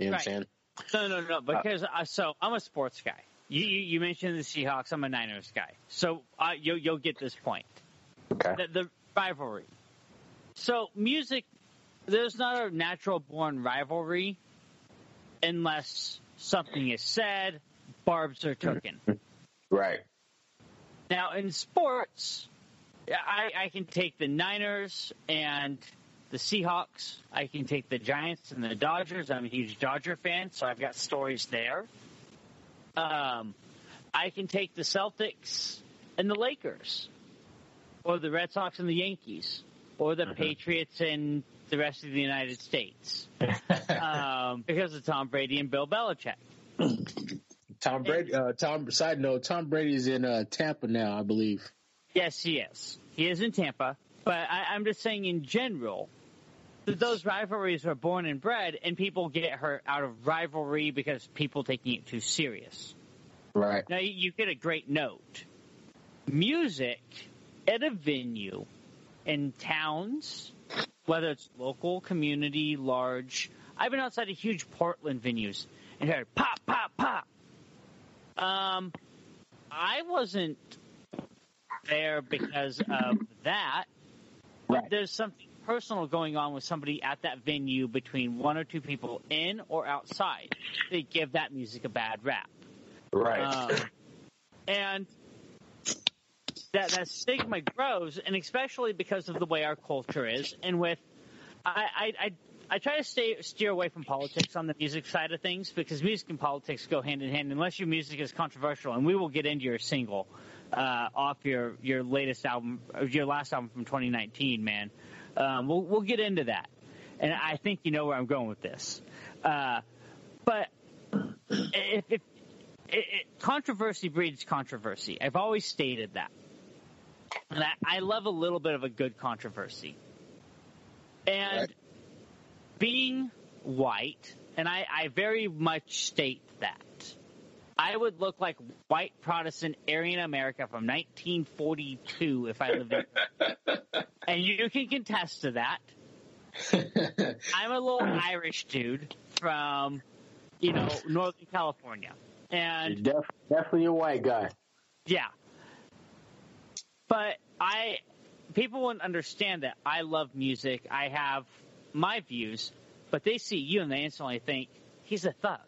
You know what I'm saying? No, no, no. Because uh, so I'm a sports guy. You, you, you mentioned the Seahawks. I'm a Niners guy. So uh, you'll you'll get this point. Okay. The, the rivalry. So music, there's not a natural born rivalry unless something is said, barbs are taken. Right. Now in sports, I, I can take the Niners and the Seahawks. I can take the Giants and the Dodgers. I'm a huge Dodger fan, so I've got stories there. Um, I can take the Celtics and the Lakers, or the Red Sox and the Yankees, or the mm-hmm. Patriots and the rest of the United States, um, because of Tom Brady and Bill Belichick. Tom Brady. Uh, Tom. Side note: Tom Brady's in uh, Tampa now, I believe. Yes, he is. He is in Tampa. But I, I'm just saying, in general, that those rivalries are born and bred, and people get hurt out of rivalry because people taking it too serious. Right. Now you get a great note. Music at a venue in towns, whether it's local, community, large. I've been outside of huge Portland venues and heard pop, pop, pop. Um, I wasn't there because of that. Right. There's something personal going on with somebody at that venue between one or two people in or outside. They give that music a bad rap. Right. Um, and that that stigma grows, and especially because of the way our culture is, and with I I, I, I try to stay steer away from politics on the music side of things because music and politics go hand in hand unless your music is controversial, and we will get into your single uh, off your your latest album, your last album from 2019, man. Um, we'll we'll get into that, and I think you know where I'm going with this. Uh, but if, if it, it, controversy breeds controversy, I've always stated that, and I, I love a little bit of a good controversy, and right. being white, and I, I very much state that I would look like white Protestant Aryan America from 1942 if I lived there. and you can contest to that. I'm a little Irish dude from, you know, Northern California. And def- definitely a white guy. Yeah. But I, people wouldn't understand that I love music. I have my views, but they see you and they instantly think he's a thug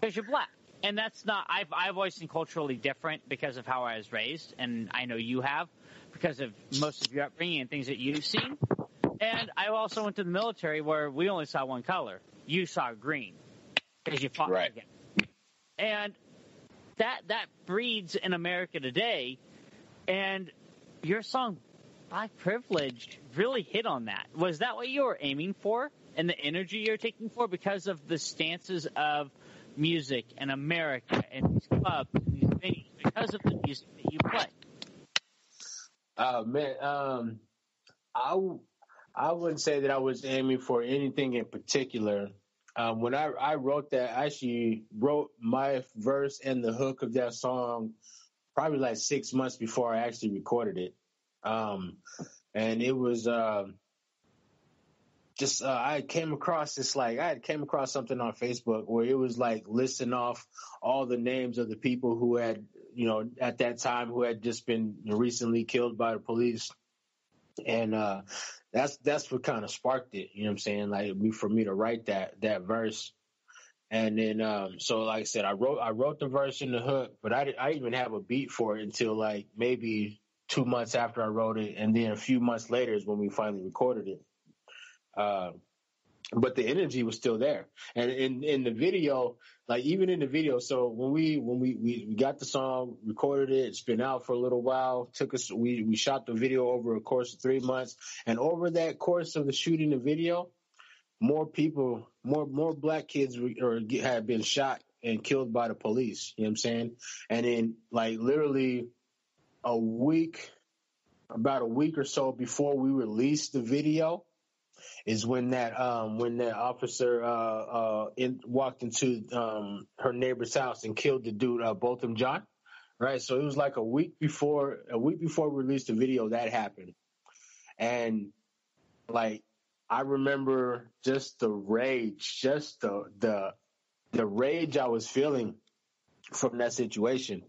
because you're black and that's not I've I've always been culturally different because of how I was raised, and I know you have because of most of your upbringing and things that you've seen. And I also went to the military where we only saw one color. You saw green because you fought right. again. And that that breeds in America today. And your song "Black Privileged" really hit on that. Was that what you were aiming for, and the energy you're taking for because of the stances of music and America and these clubs and these venues because of the music that you play? Oh man, um, I I wouldn't say that I was aiming for anything in particular. Um, when I, I wrote that, I actually wrote my verse and the hook of that song probably like six months before I actually recorded it. Um, and it was, uh, just uh, I came across this like I came across something on Facebook where it was like listing off all the names of the people who had you know at that time who had just been recently killed by the police, and uh, that's that's what kind of sparked it. You know what I'm saying? Like for me to write that that verse. And then, um, so like I said, I wrote I wrote the verse in the hook, but I I didn't even have a beat for it until like maybe two months after I wrote it, and then a few months later is when we finally recorded it. Uh, but the energy was still there. And in in the video, like even in the video, so when we when we, we got the song, recorded it, it's been out for a little while. Took us we we shot the video over a course of three months, and over that course of the shooting the video, more people, more more black kids re, or had been shot and killed by the police. You know what I'm saying? And then like literally a week, about a week or so before we released the video is when that um when that officer uh uh in, walked into um her neighbor's house and killed the dude uh Botham Jean. Right. So it was like a week before a week before we released the video that happened. And like I remember just the rage, just the the the rage I was feeling from that situation.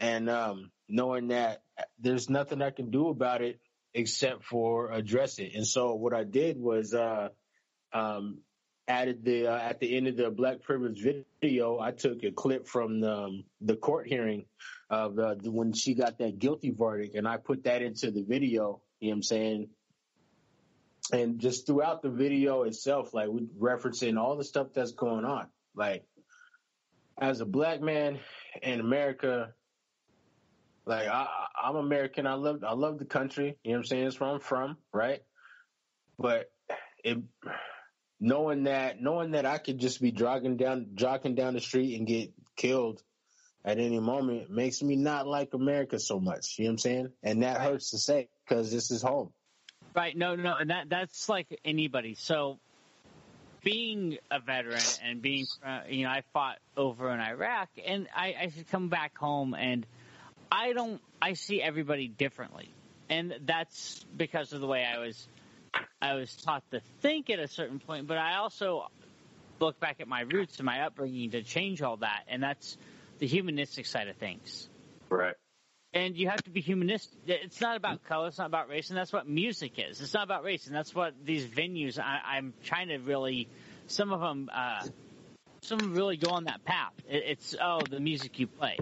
And um knowing that there's nothing I can do about it except for address it. And so what I did was uh, um, added the uh, at the end of the Black Privilege video, I took a clip from the, um, the court hearing of uh, when she got that guilty verdict, and I put that into the video. You know what I'm saying? And just throughout the video itself, like we referencing all the stuff that's going on. Like as a black man in America, like I, I'm American. I love I love the country. You know what I'm saying? It's where I'm from, right? But it knowing that knowing that I could just be jogging down jogging down the street and get killed at any moment makes me not like America so much. You know what I'm saying? And that hurts to say because this is home. Right. No, no, and that that's like anybody. So being a veteran and being, uh, you know, I fought over in Iraq, and I, I should come back home and I don't. I see everybody differently, and that's because of the way I was. I was taught to think at a certain point, but I also look back at my roots and my upbringing to change all that, and that's the humanistic side of things. Right. And you have to be humanistic. It's not about color. It's not about race, and that's what music is. It's not about race, and that's what these venues. I, am trying to really. Some of them. Uh, some them really go on that path. It, it's oh, the music you play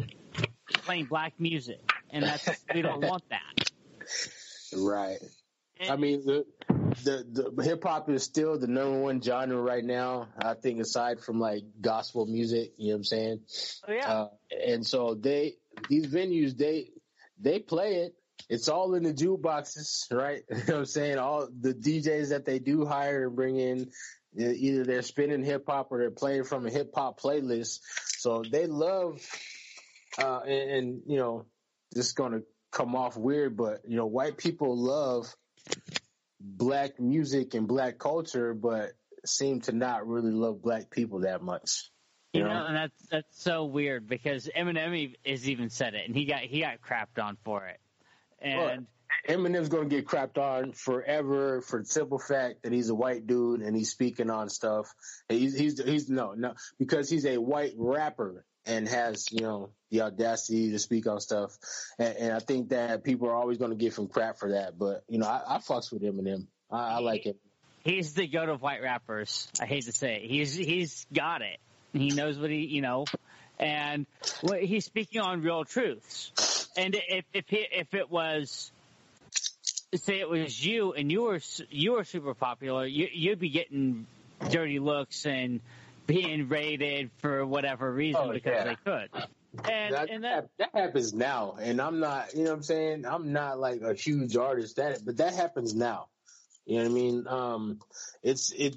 playing black music, and that's we don't want that. Right. And, I mean, the the, the hip hop is still the number one genre right now. I think aside from like gospel music, you know what I'm saying? Oh, yeah. Uh, and so they these venues they they play it. It's all in the jukeboxes, right? you know what I'm saying? All the DJs that they do hire and bring in, either they're spinning hip hop or they're playing from a hip hop playlist. So they love uh, and, and, you know, this is to come off weird, but you know, white people love black music and black culture, but seem to not really love black people that much. You, you know? know, and that's that's so weird because Eminem has even said it, and he got he got crapped on for it, and. Well, Eminem's going to get crapped on forever for the simple fact that he's a white dude and he's speaking on stuff. He's he's he's no no because he's a white rapper and has you know the audacity to speak on stuff, and, and I think that people are always going to give him crap for that. But you know, I, I fucks with Eminem. I, I like it. He's the goat of white rappers. I hate to say it. He's he's got it. He knows what he you know, and he's speaking on real truths. And if if he, if it was say it was you and you were you were super popular, you, you'd be getting dirty looks and being raided for whatever reason oh, because yeah. they could. And that, and that, that happens now, and I'm not, you know what I'm saying? I'm not like a huge artist that, but that happens now. You know what I mean? Um, it's, it,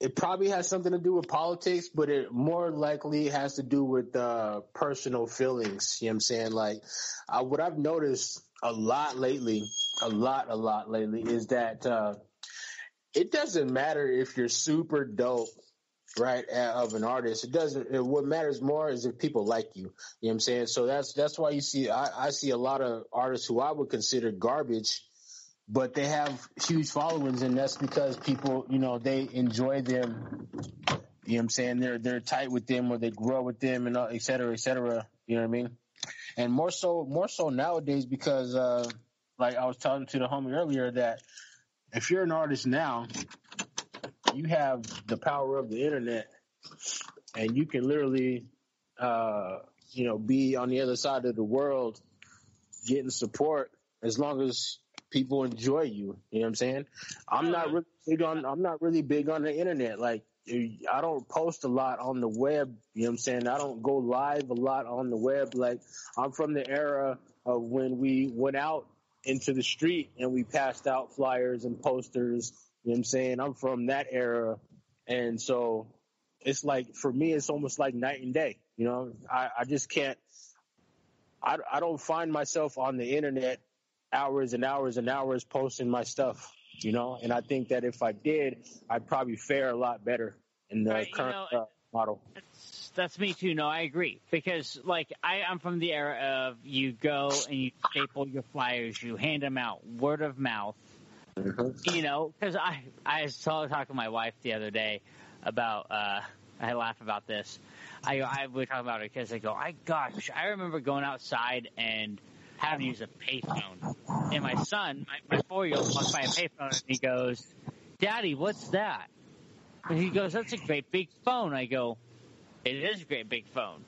it probably has something to do with politics, but it more likely has to do with, uh, personal feelings. You know what I'm saying? Like, uh, what I've noticed a lot lately, a lot, a lot lately is that, uh, it doesn't matter if you're super dope right of an artist it doesn't what matters more is if people like you you know what i'm saying so that's that's why you see I, I see a lot of artists who i would consider garbage but they have huge followings and that's because people you know they enjoy them. You know what i'm saying? They're they're tight with them or they grow with them and et cetera et cetera. You know what i mean? And more so more so nowadays because uh like i was telling to the homie earlier that if you're an artist now you have the power of the internet and you can literally, uh, you know, be on the other side of the world getting support as long as people enjoy you. You know what I'm saying? I'm not really big on. I'm not really big on the internet. Like I don't post a lot on the web. You know what I'm saying? I don't go live a lot on the web. Like I'm from the era of when we went out into the street and we passed out flyers and posters. You know what I'm saying? I'm from that era. And so it's like, for me, it's almost like night and day. You know, I, I just can't, I, I don't find myself on the internet hours and hours and hours posting my stuff, you know, and I think that if I did, I'd probably fare a lot better in the Right, you current know, uh, model. That's, that's me too. No, I agree because like I, I'm from the era of you go and you staple your flyers, you hand them out, word of mouth. You know, because I I was talking to my wife the other day about uh I laugh about this. I I we were talking about it because I go, I gosh, I remember going outside and having to use a payphone, and my son, my, my four year old, walks by a payphone and he goes, "Daddy, what's that?" And he goes, "That's a great big phone." I go, "It is a great big phone."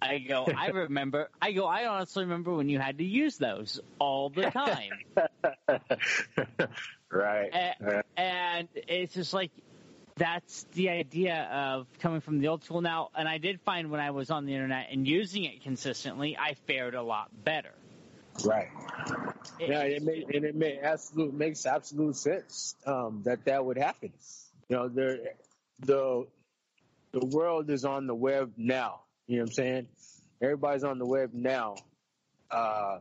I go, I remember. I go, I honestly remember when you had to use those all the time. right. A- right. and it's just like that's the idea of coming from the old school now. And I did find when I was on the internet and using it consistently, I fared a lot better. Right. It- Yeah, it may, and it may absolute makes absolute sense um, that that would happen. You know, there the the world is on the web now. You know what I'm saying? Everybody's on the web now. Uh,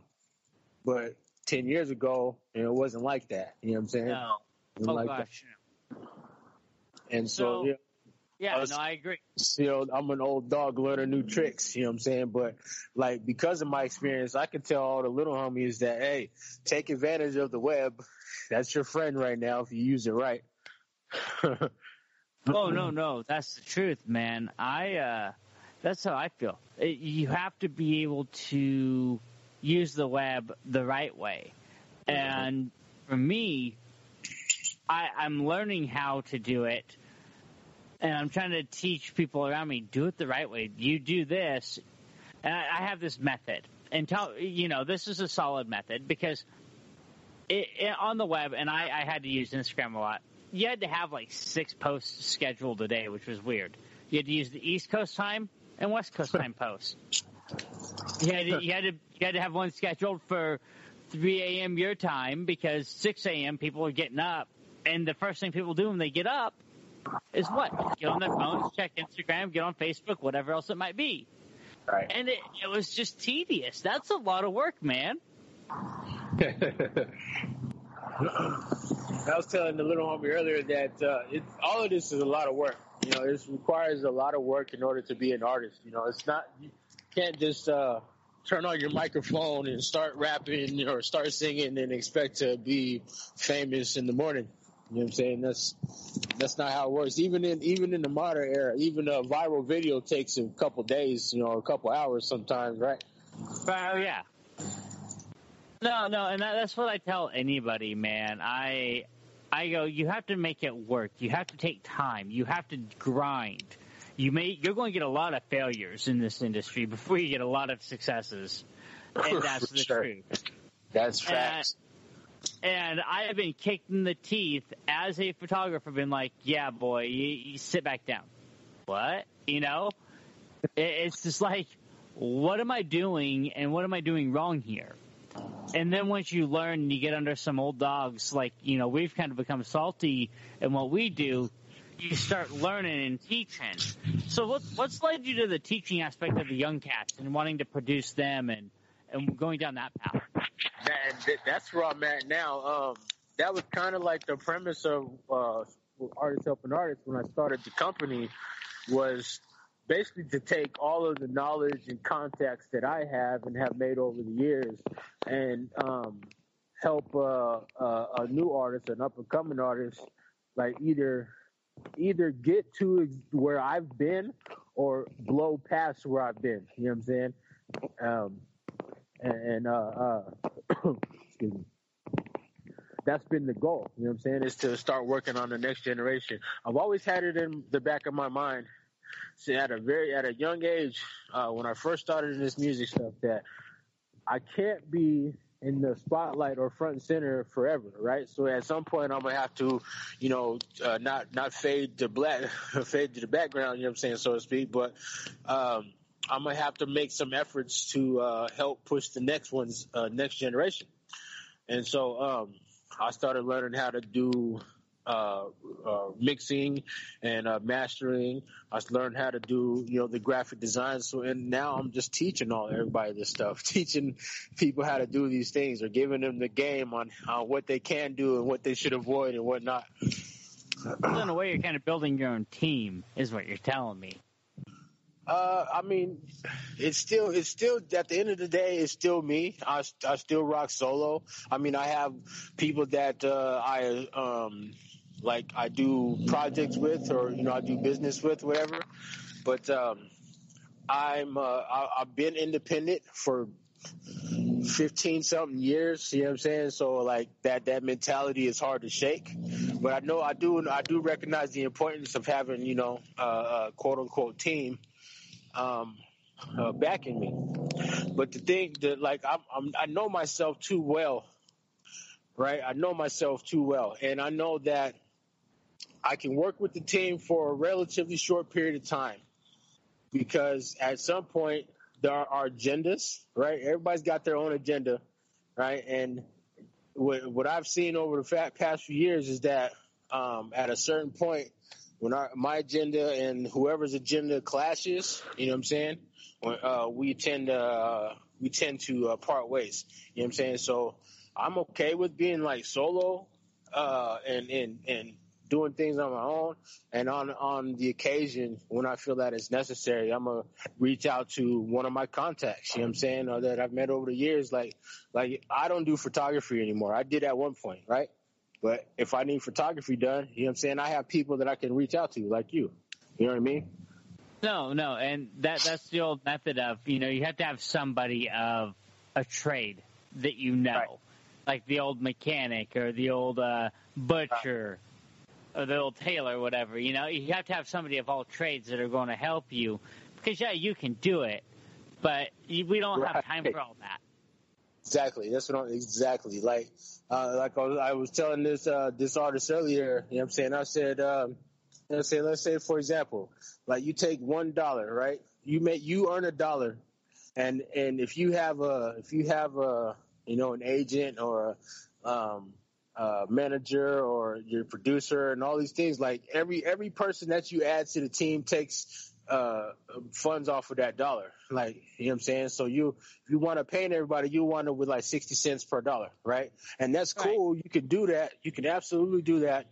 but ten years ago, you know, it wasn't like that. You know what I'm saying? no. It wasn't Oh like that. gosh. And so, So- yeah, Yeah, no, I agree. you know, I'm an old dog learning new tricks, you know what I'm saying? But like because of my experience, I can tell all the little homies that hey, take advantage of the web. That's your friend right now if you use it right. Oh no, no, that's the truth, man. I uh that's how I feel. It, you have to be able to use the web the right way. And for me, I, I'm learning how to do it, and I'm trying to teach people around me do it the right way. You do this, and I, I have this method. And tell you know this is a solid method because it, it, on the web, and I, I had to use Instagram a lot. You had to have like six posts scheduled a day, which was weird. You had to use the East Coast time and West Coast time posts. You had to, you had to you had to have one scheduled for 3 a.m. your time because 6 a.m. people are getting up, and the first thing people do when they get up is what? Get on their phones, check Instagram, get on Facebook, whatever else it might be. right. And it, it was just tedious. That's a lot of work, man. I was telling the little homie earlier that uh, it, all of this is a lot of work. You know, it requires a lot of work in order to be an artist. You know, it's not you can't just uh, turn on your microphone and start rapping or start singing and expect to be famous in the morning. You know what I'm saying? That's that's not how it works. Even in even in the modern era, even a viral video takes a couple days, you know, a couple hours sometimes, right? Oh yeah. No, no, and that, that's what I tell anybody, man. I, I go. You have to make it work. You have to take time. You have to grind. You may you're going to get a lot of failures in this industry before you get a lot of successes, and that's the sure. truth. That's facts. And I have been kicked in the teeth as a photographer. Been like, yeah, boy, you, you sit back down. What? You know, it, it's just like, what am I doing, and what am I doing wrong here? And then once you learn and you get under some old dogs, like, you know, we've kind of become salty in what we do, you start learning and teaching. So what, what's led you to the teaching aspect of the young cats and wanting to produce them and, and going down that path? That, that- that's where I'm at now. Um, that was kind of like the premise of uh, Artists Helping Artists when I started the company was basically to take all of the knowledge and contacts that I have and have made over the years and um, help uh, uh, a new artist, an up and coming artist, like either either get to where I've been or blow past where I've been. You know what I'm saying? Um, and, uh, uh, excuse me. That's been the goal. You know what I'm saying? Is to start working on the next generation. I've always had it in the back of my mind. So at a very at a young age, uh, when I first started in this music stuff, that I can't be in the spotlight or front and center forever, right? So at some point, I'm gonna have to, you know, uh, not not fade to black, fade to the background. You know what I'm saying, so to speak. But um, I'm gonna have to make some efforts to uh, help push the next one's uh, next generation. And so um, I started learning how to do uh, uh, mixing and uh, mastering. I learned how to do, you know, the graphic design. So, and now I'm just teaching all everybody this stuff, teaching people how to do these things, or giving them the game on uh, what they can do and what they should avoid and what not. So in a way, you're kind of building your own team, is what you're telling me. Uh, I mean, it's still, it's still, at the end of the day, it's still me. I, I still rock solo. I mean, I have people that, uh, I, um, like I do projects with or, you know, I do business with, whatever. But, um, I'm, uh, I, I've been independent for 15 something years, you know what I'm saying? So like that, that mentality is hard to shake, but I know I do, I do recognize the importance of having, you know, a quote unquote team, um, uh, backing me. But the thing that like, I'm, I'm, I know myself too well, right? I know myself too well. And I know that I can work with the team for a relatively short period of time because at some point there are agendas, right? Everybody's got their own agenda, right? And what, what I've seen over the past few years is that um, at a certain point, when our, my agenda and whoever's agenda clashes, you know what I'm saying? When, uh, we tend to uh, we tend to uh, part ways. You know what I'm saying? So I'm okay with being like solo uh, and and and doing things on my own. And on on the occasion when I feel that it's necessary, I'm gonna reach out to one of my contacts. You know what I'm saying? Or that I've met over the years. Like like I don't do photography anymore. I did at one point, right? But if I need photography done, you know what I'm saying? I have people that I can reach out to, like you. You know what I mean? No, no, and that that's the old method of you know you have to have somebody of a trade that you know, right. like the old mechanic or the old uh, butcher or the old tailor, whatever. You know, you have to have somebody of all trades that are going to help you because yeah, you can do it, but we don't right. have time for all that. Exactly. That's what I'm exactly like. Uh, like I was, I was telling this uh, this artist earlier. You know what I'm saying? I said, um, let's say, let's say for example, like you take one dollar, right? You make you earn a dollar, and and if you have a if you have a you know an agent or a um, uh, manager or your producer and all these things. Like every every person that you add to the team takes uh, funds off of that dollar. Like you know what I'm saying. So you you want to pay everybody, you want it with like sixty cents per dollar, right? And that's cool. Right. You can do that. You can absolutely do that.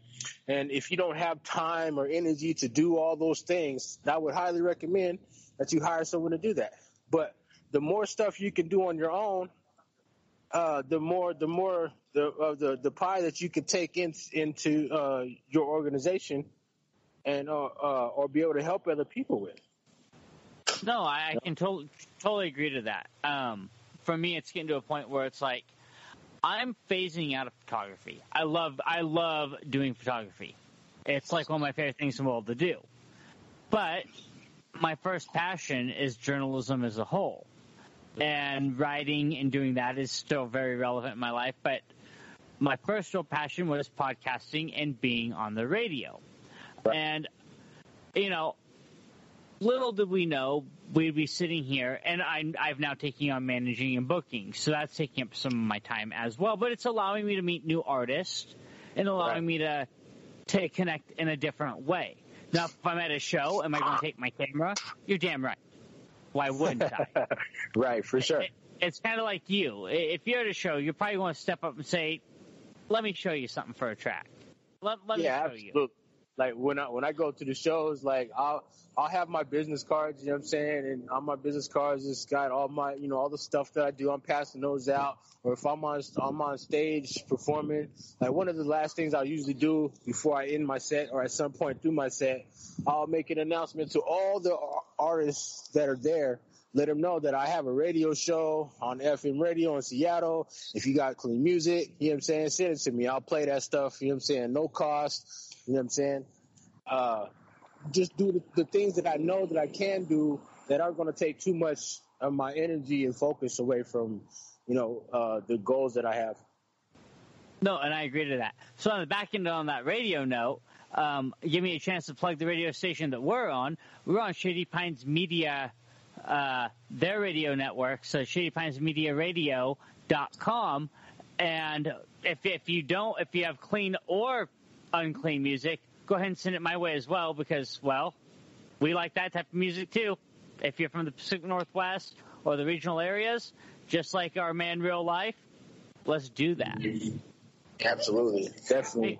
And if you don't have time or energy to do all those things, I would highly recommend that you hire someone to do that. But the more stuff you can do on your own, uh, the more the more the uh, the the pie that you can take in, into uh, your organization and uh, uh, or be able to help other people with. No, I, I can to- totally agree to that. Um, for me, it's getting to a point where it's like I'm phasing out of photography. I love I love doing photography. It's like one of my favorite things in the world to do. But my first passion is journalism as a whole and writing and doing that is still very relevant in my life. But my first real passion was podcasting and being on the radio. Right. And, you know, little did we know we'd be sitting here, and I'm, I've now taken on managing and booking, so that's taking up some of my time as well. But it's allowing me to meet new artists and allowing right. me to to connect in a different way. Now, if I'm at a show, am I going to take my camera? You're damn right. Why wouldn't I? right, for sure. It, it's kind of like you. If you're at a show, you're probably going to step up and say, "Let me show you something for a track." Let, let yeah, me show absolutely. you. Like when I when I go to the shows, like I'll I'll have my business cards, you know what I'm saying, and on my business cards, it's got all my you know all the stuff that I do. I'm passing those out, or if I'm on I'm on stage performing, like one of the last things I usually do before I end my set, or at some point through my set, I'll make an announcement to all the artists that are there let them know that I have a radio show on FM radio in Seattle. If you got clean music, you know what I'm saying, send it to me. I'll play that stuff, you know what I'm saying, no cost, you know what I'm saying. Uh, just do the, the things that I know that I can do that aren't going to take too much of my energy and focus away from, you know, uh, the goals that I have. No, and I agree to that. So on the back end on that radio note, um, give me a chance to plug the radio station that we're on. We're on Shady Pines Media, uh, their radio network, so shadypinesmediaradio.com. And if, if you don't, if you have clean or unclean music, go ahead and send it my way as well because, well, we like that type of music too. If you're from the Pacific Northwest or the regional areas, just like our man Realife, let's do that. Absolutely, definitely.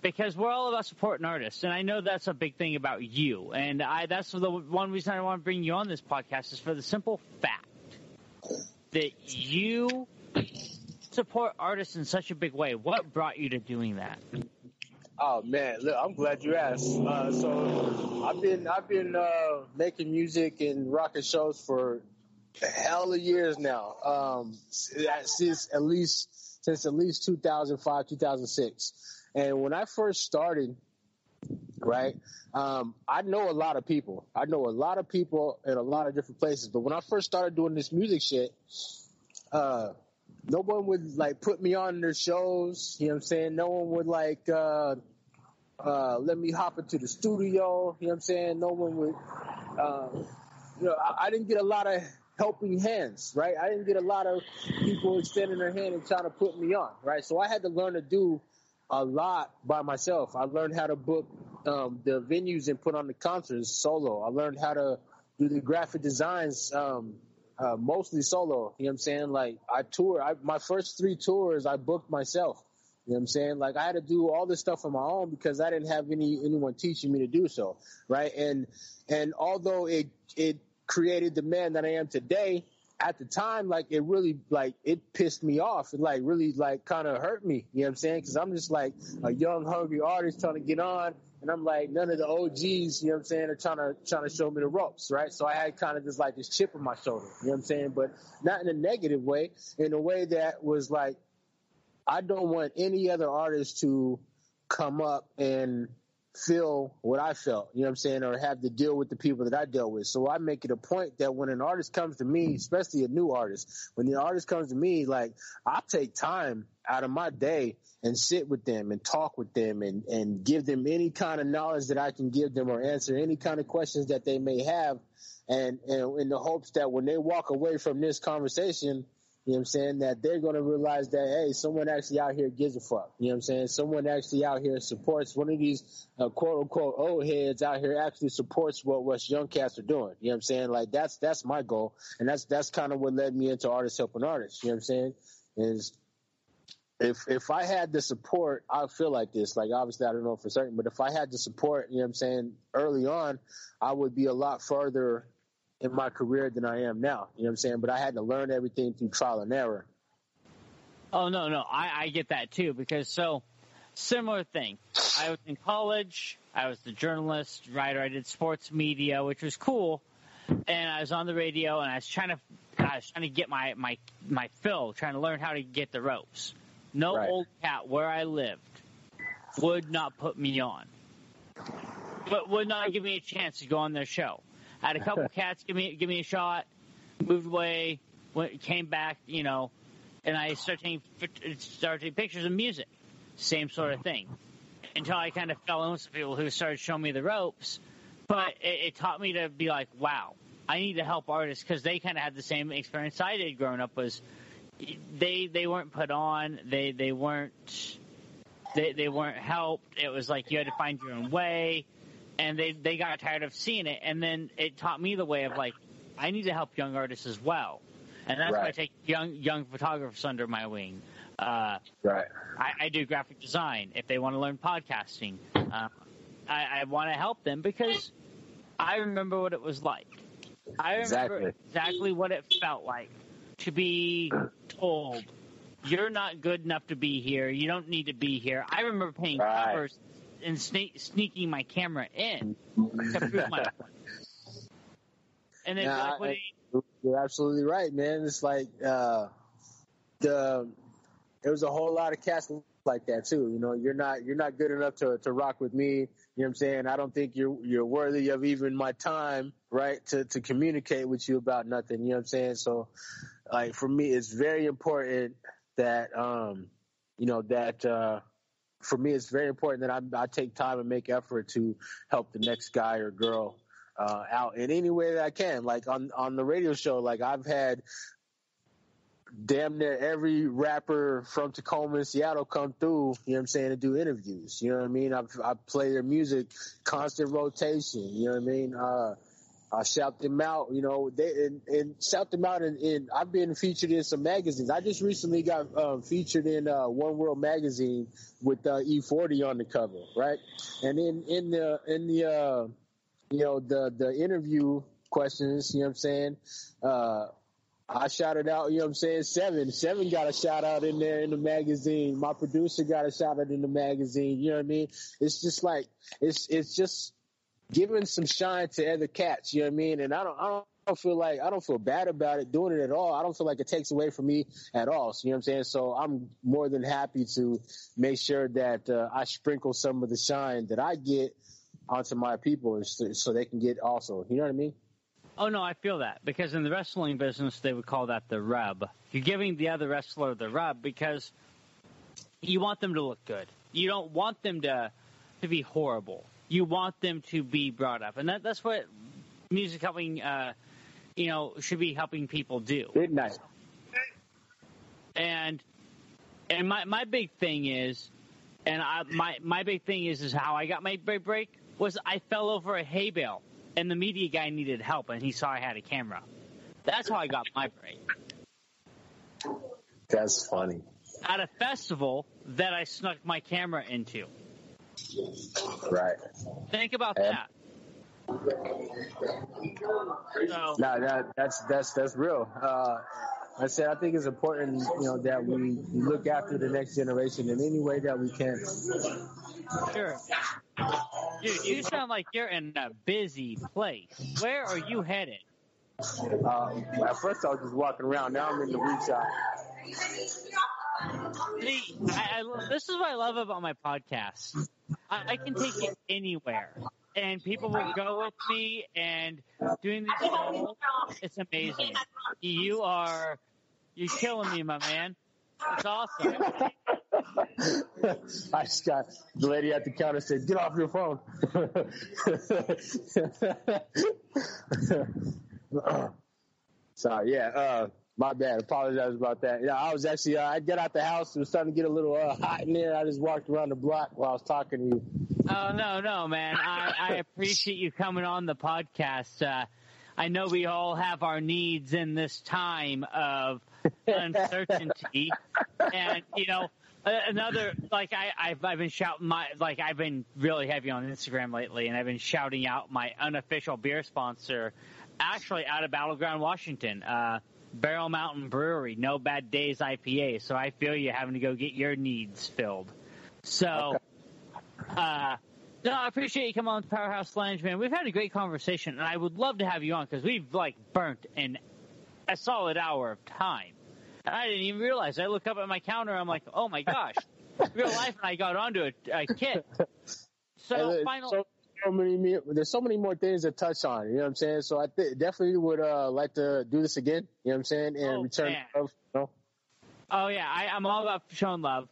Because we're all about supporting artists, and I know that's a big thing about you. And I that's the one reason I want to bring you on this podcast is for the simple fact that you support artists in such a big way. What brought you to doing that? Oh man, look, I'm glad you asked. Uh, so I've been I've been uh, making music and rocking shows for a hell of years now. Um, since at least since at least 2005 2006, and when I first started, right, um, I know a lot of people. I know a lot of people in a lot of different places. But when I first started doing this music shit, uh, no one would like put me on their shows. You know what I'm saying? No one would like uh, uh, let me hop into the studio. You know what I'm saying? No one would. Uh, you know, I, I, didn't get a lot of helping hands, right? I didn't get a lot of people extending their hand and trying to put me on, right? So I had to learn to do a lot by myself. I learned how to book um, the venues and put on the concerts solo. I learned how to do the graphic designs. Um, uh, mostly solo. You know what I'm saying? Like I tour. I, my first three tours I booked myself. You know what I'm saying? Like I had to do all this stuff on my own because I didn't have any anyone teaching me to do so, right? And and although it it created the man that I am today, at the time, like it really like it pissed me off. It like really like kind of hurt me. You know what I'm saying? Because I'm just like a young hungry artist trying to get on, and I'm like none of the OGs. You know what I'm saying? Are trying to trying to show me the ropes, right? So I had kind of just like this chip on my shoulder. You know what I'm saying? But not in a negative way, in a way that was like I don't want any other artist to come up and feel what I felt, you know what I'm saying, or have to deal with the people that I dealt with. So I make it a point that when an artist comes to me, especially a new artist, when the artist comes to me, like I take time out of my day and sit with them and talk with them and, and give them any kind of knowledge that I can give them or answer any kind of questions that they may have. And, and in the hopes that when they walk away from this conversation, you know what I'm saying? That they're going to realize that, hey, someone actually out here gives a fuck. You know what I'm saying? Someone actually out here supports one of these uh, quote unquote old heads out here actually supports what West Young Cats are doing. You know what I'm saying? Like that's, that's my goal. And that's, that's kind of what led me into artists helping artists. You know what I'm saying? Is if, if I had the support, I feel like this, like obviously I don't know for certain, but if I had the support, you know what I'm saying, early on, I would be a lot further in my career than I am now. You know what I'm saying? But I had to learn everything through trial and error. Oh no, no, I, I get that too because so similar thing. I was in college. I was the journalist, writer. I did sports media, which was cool. And I was on the radio, and I was trying to, I was trying to get my my my fill, trying to learn how to get the ropes. No right. old cat where I lived would not put me on, but would not give me a chance to go on their show. I had a couple cats give me give me a shot, moved away, went, came back, you know, and I started taking started taking pictures of music, same sort of thing, until I kind of fell in with some people who started showing me the ropes. But it, it taught me to be like, wow, I need to help artists because they kind of had the same experience I did growing up. Was they they weren't put on, they they weren't they they weren't helped. It was like you had to find your own way and they they got tired of seeing it, and then it taught me the way of like I need to help young artists as well, and that's right. why I take young young photographers under my wing. Uh, right. I, I, do graphic design. If they want to learn podcasting, uh, I, I want to help them because I remember what it was like. I remember exactly. exactly what it felt like to be told you're not good enough to be here. You don't need to be here. I remember paying right. covers and sne- sneaking my camera in to prove my point. And then, nah, like, I, you're absolutely right, man. It's like uh, the there was a whole lot of cats like that too. You know, you're not you're not good enough to to rock with me. You know what I'm saying? I don't think you're you're worthy of even my time, right? To to communicate with you about nothing. You know what I'm saying? So, like for me, it's very important that um, you know that uh, for me, it's very important that I, I take time and make effort to help the next guy or girl uh, out in any way that I can. Like on on the radio show, like I've had damn near every rapper from Tacoma and Seattle come through, you know what I'm saying, to do interviews. You know what I mean? I, I play their music, constant rotation, you know what I mean? Uh, I shout them out, you know, they, and, and shout them out and, and I've been featured in some magazines. I just recently got um, featured in uh, One World magazine with uh, E40 on the cover, right? And in in the in the uh, you know the the interview questions, you know what I'm saying? Uh, I shouted out, you know what I'm saying? Seven. Seven got a shout out in there in the magazine. My producer got a shout out in the magazine. You know what I mean? It's just like it's it's just giving some shine to other cats, you know what I mean? And I don't I don't I don't feel like I don't feel bad about it doing it at all. I don't feel like it takes away from me at all. So, you know what I'm saying? So I'm more than happy to make sure that uh, I sprinkle some of the shine that I get onto my people so, so they can get also. You know what I mean? Oh no, I feel that because in the wrestling business they would call that the rub. You're giving the other wrestler the rub because you want them to look good. You don't want them to to be horrible. You want them to be brought up, and that that's what music helping uh, you know should be helping people do. Midnight. And and my my big thing is, and I my my big thing is is how I got my break break was I fell over a hay bale and the media guy needed help and he saw I had a camera. That's how I got my break. That's funny. At a festival that I snuck my camera into. Right. Think about And- that. No, that that's that's that's real. Uh, I said I think it's important, you know, that we look after the next generation in any way that we can. sure. Dude, you sound like you're in a busy place. Where are you headed? Uh, at first, I was just walking around. Now I'm in the weed shop. See, I, I, this is what I love about my podcast. I, I can take it anywhere, and people will go with me. And doing this shows, it's amazing. You are, you're killing me, my man. It's awesome. I just got the lady at the counter said, "Get off your phone." so yeah, uh, my bad. Apologize about that. Yeah, I was actually uh, I got out the house. It was starting to get a little uh, hot in there. I just walked around the block while I was talking to you. Oh no, no, man. I, I appreciate you coming on the podcast. Uh, I know we all have our needs in this time of uncertainty, and you know, another like I, I've I've been shouting my like I've been really heavy on Instagram lately, and I've been shouting out my unofficial beer sponsor, actually out of Battleground, Washington. Uh, Barrel Mountain Brewery, No Bad Days IPA. So I feel you having to go get your needs filled. So, uh, no, I appreciate you coming on to Powerhouse Lounge, man. We've had a great conversation, and I would love to have you on because we've like burnt an a solid hour of time. And I didn't even realize. I look up at my counter, I'm like, oh my gosh, Realife, and I got onto a, a kit. So final, so, so many there's so many more things to touch on. You know what I'm saying? So I th- definitely would uh, like to do this again. You know what I'm saying? And Oh, return. man. Love, you know? Oh yeah, I, I'm all about showing love.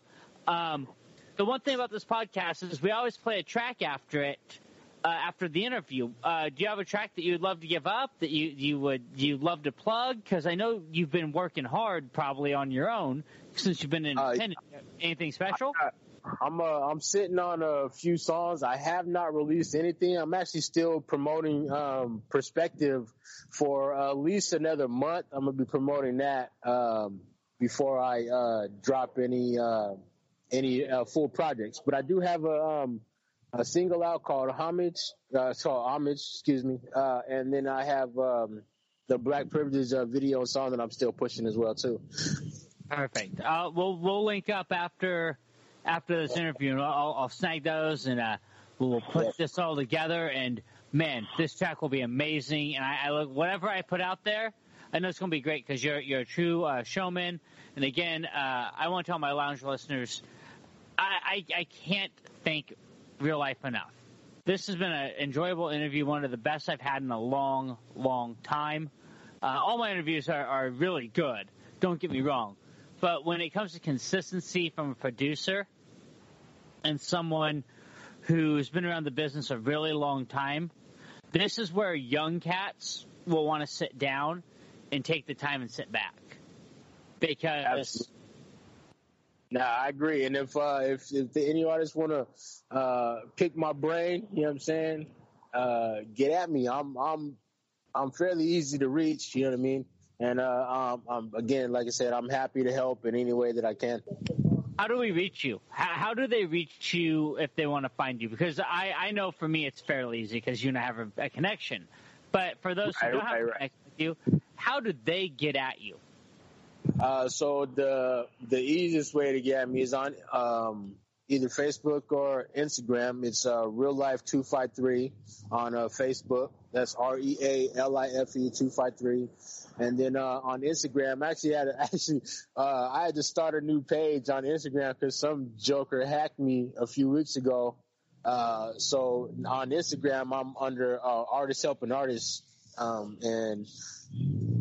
Um, the one thing about this podcast is we always play a track after it, uh, after the interview. Uh, do you have a track that you'd love to give up that you you would you love to plug? Because I know you've been working hard probably on your own since you've been independent. Anything special? I'm uh, I'm sitting on a few songs. I have not released anything. I'm actually still promoting um, Perspective for at least another month. I'm gonna be promoting that um, before I uh, drop any uh, any uh, full projects. But I do have a um, a single out called Homage. Uh, it's called Homage, excuse me. Uh, and then I have um, the Black Privileges uh, video song that I'm still pushing as well too. Perfect. We'll we'll link up after after this interview. and I'll, I'll snag those and uh, we'll put this all together. And man, this track will be amazing. And I, I look whatever I put out there. I know it's going to be great because you're you're a true uh, showman. And again, uh, I want to tell my lounge listeners, I, I, I can't thank Realife enough. This has been an enjoyable interview, one of the best I've had in a long, long time. Uh, all my interviews are, are really good. Don't get me wrong. But when it comes to consistency from a producer and someone who's been around the business a really long time, this is where young cats will want to sit down and take the time and sit back. Because Absolutely. Nah, I agree. And if uh, if if the, any artists want to uh, pick my brain, you know what I'm saying? Uh, get at me. I'm I'm I'm fairly easy to reach. You know what I mean? And uh, um, again, like I said, I'm happy to help in any way that I can. How do we reach you? How, how do they reach you if they want to find you? Because I, I know for me it's fairly easy because you and I have a, a connection. But for those who Right, don't have right, a right. connection with you, how do they get at you? Uh, so the the easiest way to get at me is on um, either Facebook or Instagram. It's uh, Realife two five three on uh, Facebook. That's R E A L I F E two five three. And then uh, on Instagram, I actually had to, actually uh, I had to start a new page on Instagram because some joker hacked me a few weeks ago. Uh, so on Instagram, I'm under uh, artist helping artists, um, and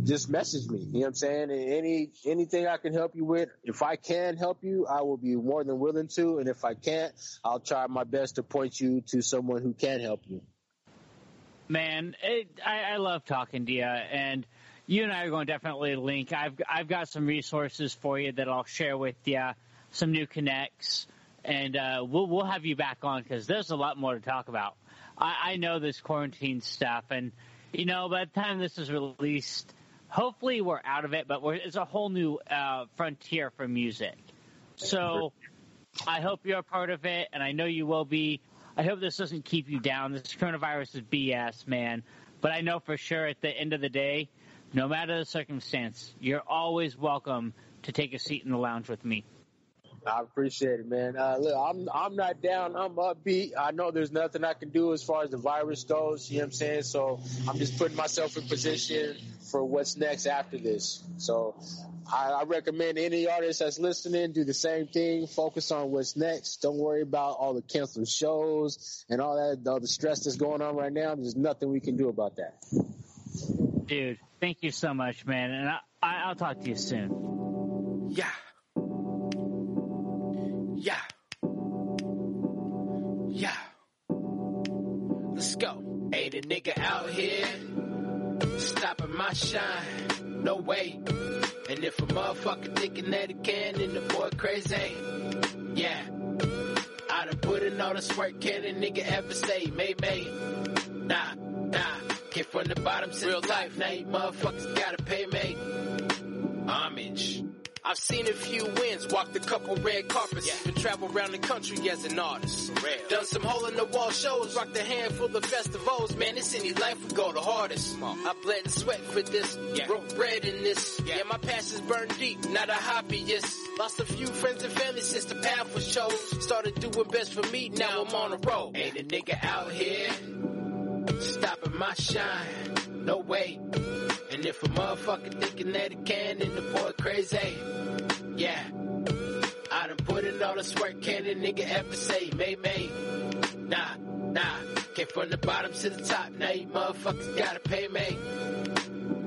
just message me. You know what I'm saying? And any anything I can help you with, if I can help you, I will be more than willing to. And if I can't, I'll try my best to point you to someone who can help you. Man, it, I, I love talking to you, and you and I are going to definitely link. I've I've got some resources for you that I'll share with you, some new connects, and uh, we'll we'll have you back on because there's a lot more to talk about. I, I know this quarantine stuff, and you know by the time this is released, hopefully we're out of it, but we're, it's a whole new uh, frontier for music. So I hope you're a part of it, and I know you will be. I hope this doesn't keep you down. This coronavirus is BS, man. But I know for sure at the end of the day, no matter the circumstance, you're always welcome to take a seat in the lounge with me. I appreciate it, man. Uh, look, I'm I'm not down. I'm upbeat. I know there's nothing I can do as far as the virus goes. You know what I'm saying? So I'm just putting myself in position for what's next after this. So I, I recommend any artist that's listening do the same thing. Focus on what's next. Don't worry about all the canceled shows and all that, all the stress that's going on right now. There's nothing we can do about that. Dude, thank you so much, man. And I, I, I'll talk to you soon. Yeah. Yeah. Nigga out here stopping my shine. No way. And if a motherfucker thinking that he can, then the boy crazy. Yeah. I done put in all this work, can a nigga ever say, may, may? Nah, nah. Came from the bottom to Real life, now you motherfuckers gotta pay me. Homage. I've seen a few wins, walked a couple red carpets, even traveled around the country as an artist. Done some hole in the wall shows, rocked a handful of festivals. Man, it's any life we go the hardest. I bled and sweat for this, broke bread in this. Yeah, my past is burned deep, not a hobbyist. Lost a few friends and family since the path was chose. Started doing best for me, now I'm on the road. Ain't a nigga out here stopping my shine. No way. And if a motherfucker thinking that he can, then the boy crazy. Yeah. I done put in all this work, can a nigga ever say, may, may? Nah, nah. Came from the bottom to the top, now you motherfuckers gotta pay me.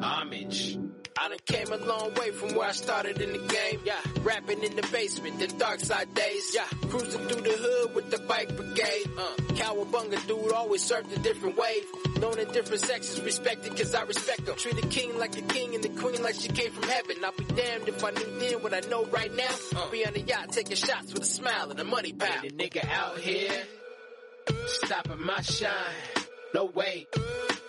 Homage. I done came a long way from where I started in the game. Yeah, rapping in the basement, the dark side days. Yeah, cruising through the hood with the bike brigade. Uh, cowabunga dude always served a different wave. Known in different sections, respected cause I respect them. Treat the king like a king and the queen like she came from heaven. I'll be damned if I knew then what I know right now. Uh, be on the yacht taking shots with a smile and a money pile. A nigga out here stopping my shine. No way.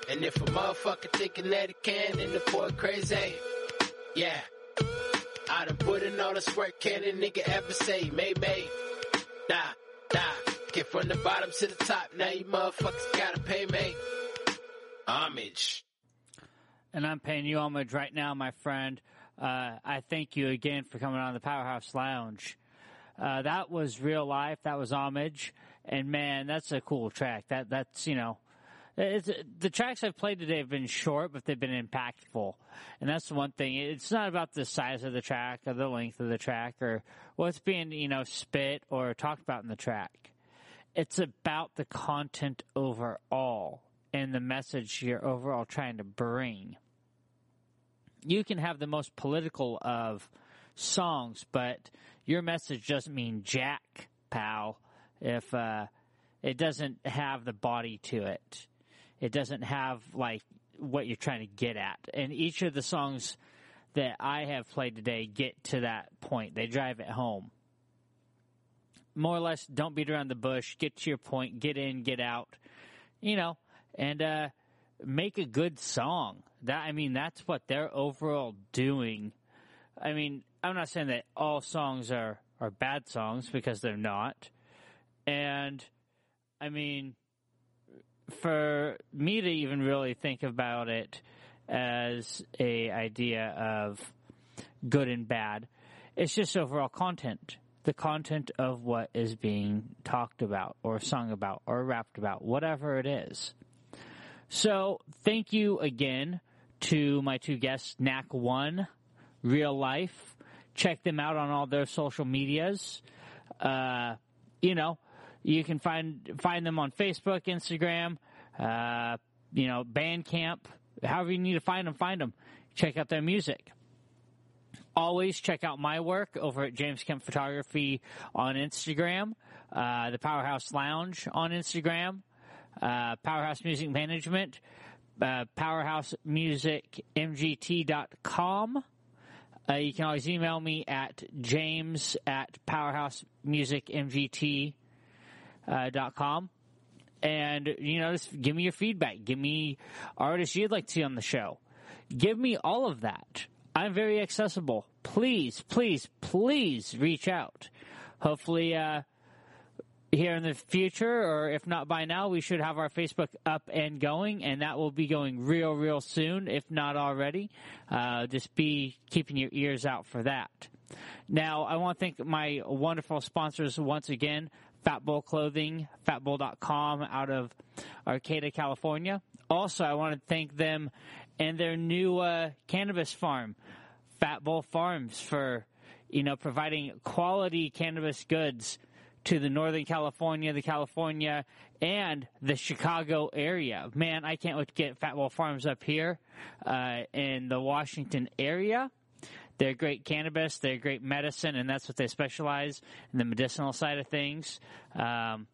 And if a motherfucker thinking that he can, then the boy crazy. Yeah. I done put in all this work, can a nigga ever say, may, may? Nah, nah. Get from the bottom to the top, now you motherfuckers gotta pay me. Homage. And I'm paying you homage right now, my friend. Uh, I thank you again for coming on the Powerhouse Lounge. Uh, that was Realife. That was homage. And man, that's a cool track. That that's you know, It's, the tracks I've played today have been short, but they've been impactful, and that's the one thing. It's not about the size of the track or the length of the track or what's being you know spit or talked about in the track. It's about the content overall and the message you're overall trying to bring. You can have the most political of songs, but your message doesn't mean jack, pal, if uh, it doesn't have the body to it. It doesn't have like what you're trying to get at. And each of the songs that I have played today get to that point. They drive it home. More or less, don't beat around the bush. Get to your point. Get in, get out. You know, and uh, make a good song. That I mean, that's what they're overall doing. I mean, I'm not saying that all songs are are bad songs because they're not. And I mean, for me to even really think about it as a idea of good and bad, it's just overall content. The content of what is being talked about or sung about or rapped about, whatever it is. So thank you again to my two guests, NacOne, Real Life. Check them out on all their social medias. Uh, you know, you can find find them on Facebook, Instagram, uh, you know, Bandcamp. However you need to find them, find them. Check out their music. Always check out my work over at James Kemp Photography on Instagram, uh, the Powerhouse Lounge on Instagram, uh, Powerhouse Music Management, uh, powerhousemusicmgt.com. Uh, you can always email me at james at powerhousemusicmgt.com uh, com. And, you know, just give me your feedback. Give me artists you'd like to see on the show. Give me all of that. I'm very accessible. Please, please, please reach out. Hopefully, uh, here in the future, or if not by now, we should have our Facebook up and going, and that will be going real, real soon, if not already. Uh, just be keeping your ears out for that. Now, I want to thank my wonderful sponsors once again. Fat Bowl Clothing, fatbowl.com out of Arcata, California. Also, I want to thank them and their new uh, cannabis farm, Fat Bowl Farms, for you know providing quality cannabis goods to the Northern California, the California, and the Chicago area. Man, I can't wait to get Fat Bowl Farms up here uh, in the Washington area. They're great cannabis, they're great medicine, and that's what they specialize in the medicinal side of things. Um,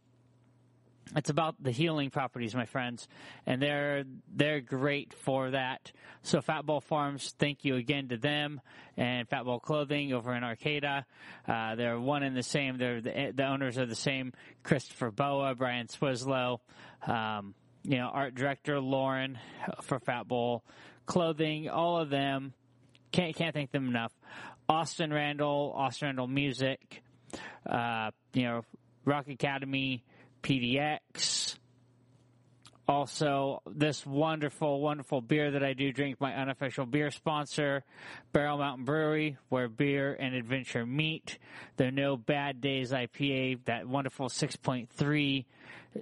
it's about the healing properties, my friends, and they're they're great for that. So Fat Bowl Farms, thank you again to them, and Fat Bowl Clothing over in Arcata. Uh, they're one and the same. They're the, the, owners are the same. Christopher Boa, Brian Swislow, um, you know, art director Lauren for Fat Bowl Clothing. All of them can't can't thank them enough. Austin Randall, Austin Randall Music, uh, you know, Rock Academy, PDX. Also, this wonderful, wonderful beer that I do drink, my unofficial beer sponsor, Barrel Mountain Brewery, where beer and adventure meet. The No Bad Days IPA, that wonderful 6.3.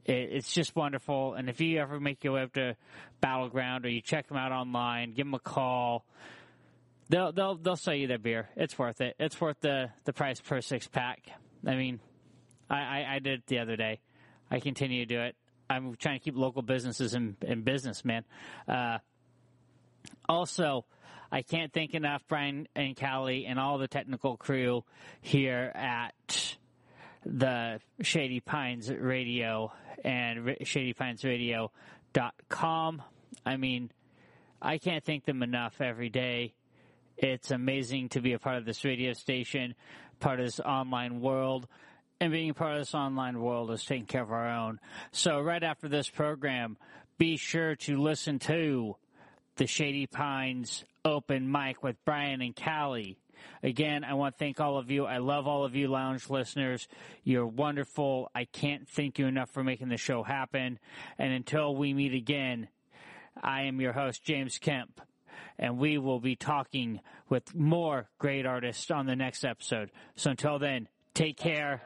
It's just wonderful. And if you ever make your way up to Battleground or you check them out online, give them a call. They'll they'll they'll sell you their beer. It's worth it. It's worth the the price per six pack. I mean, I, I, I did it the other day. I continue to do it. I'm trying to keep local businesses in, in business, man. Uh, also, I can't thank enough Brian and Callie and all the technical crew here at the Shady Pines Radio and ShadyPinesRadio.com. I mean, I can't thank them enough every day. It's amazing to be a part of this radio station, part of this online world. And being part of this online world is taking care of our own. So right after this program, be sure to listen to the Shady Pines open mic with Brian and Callie. Again, I want to thank all of you. I love all of you lounge listeners. You're wonderful. I can't thank you enough for making the show happen. And until we meet again, I am your host, James Kemp and we will be talking with more great artists on the next episode. So until then, take care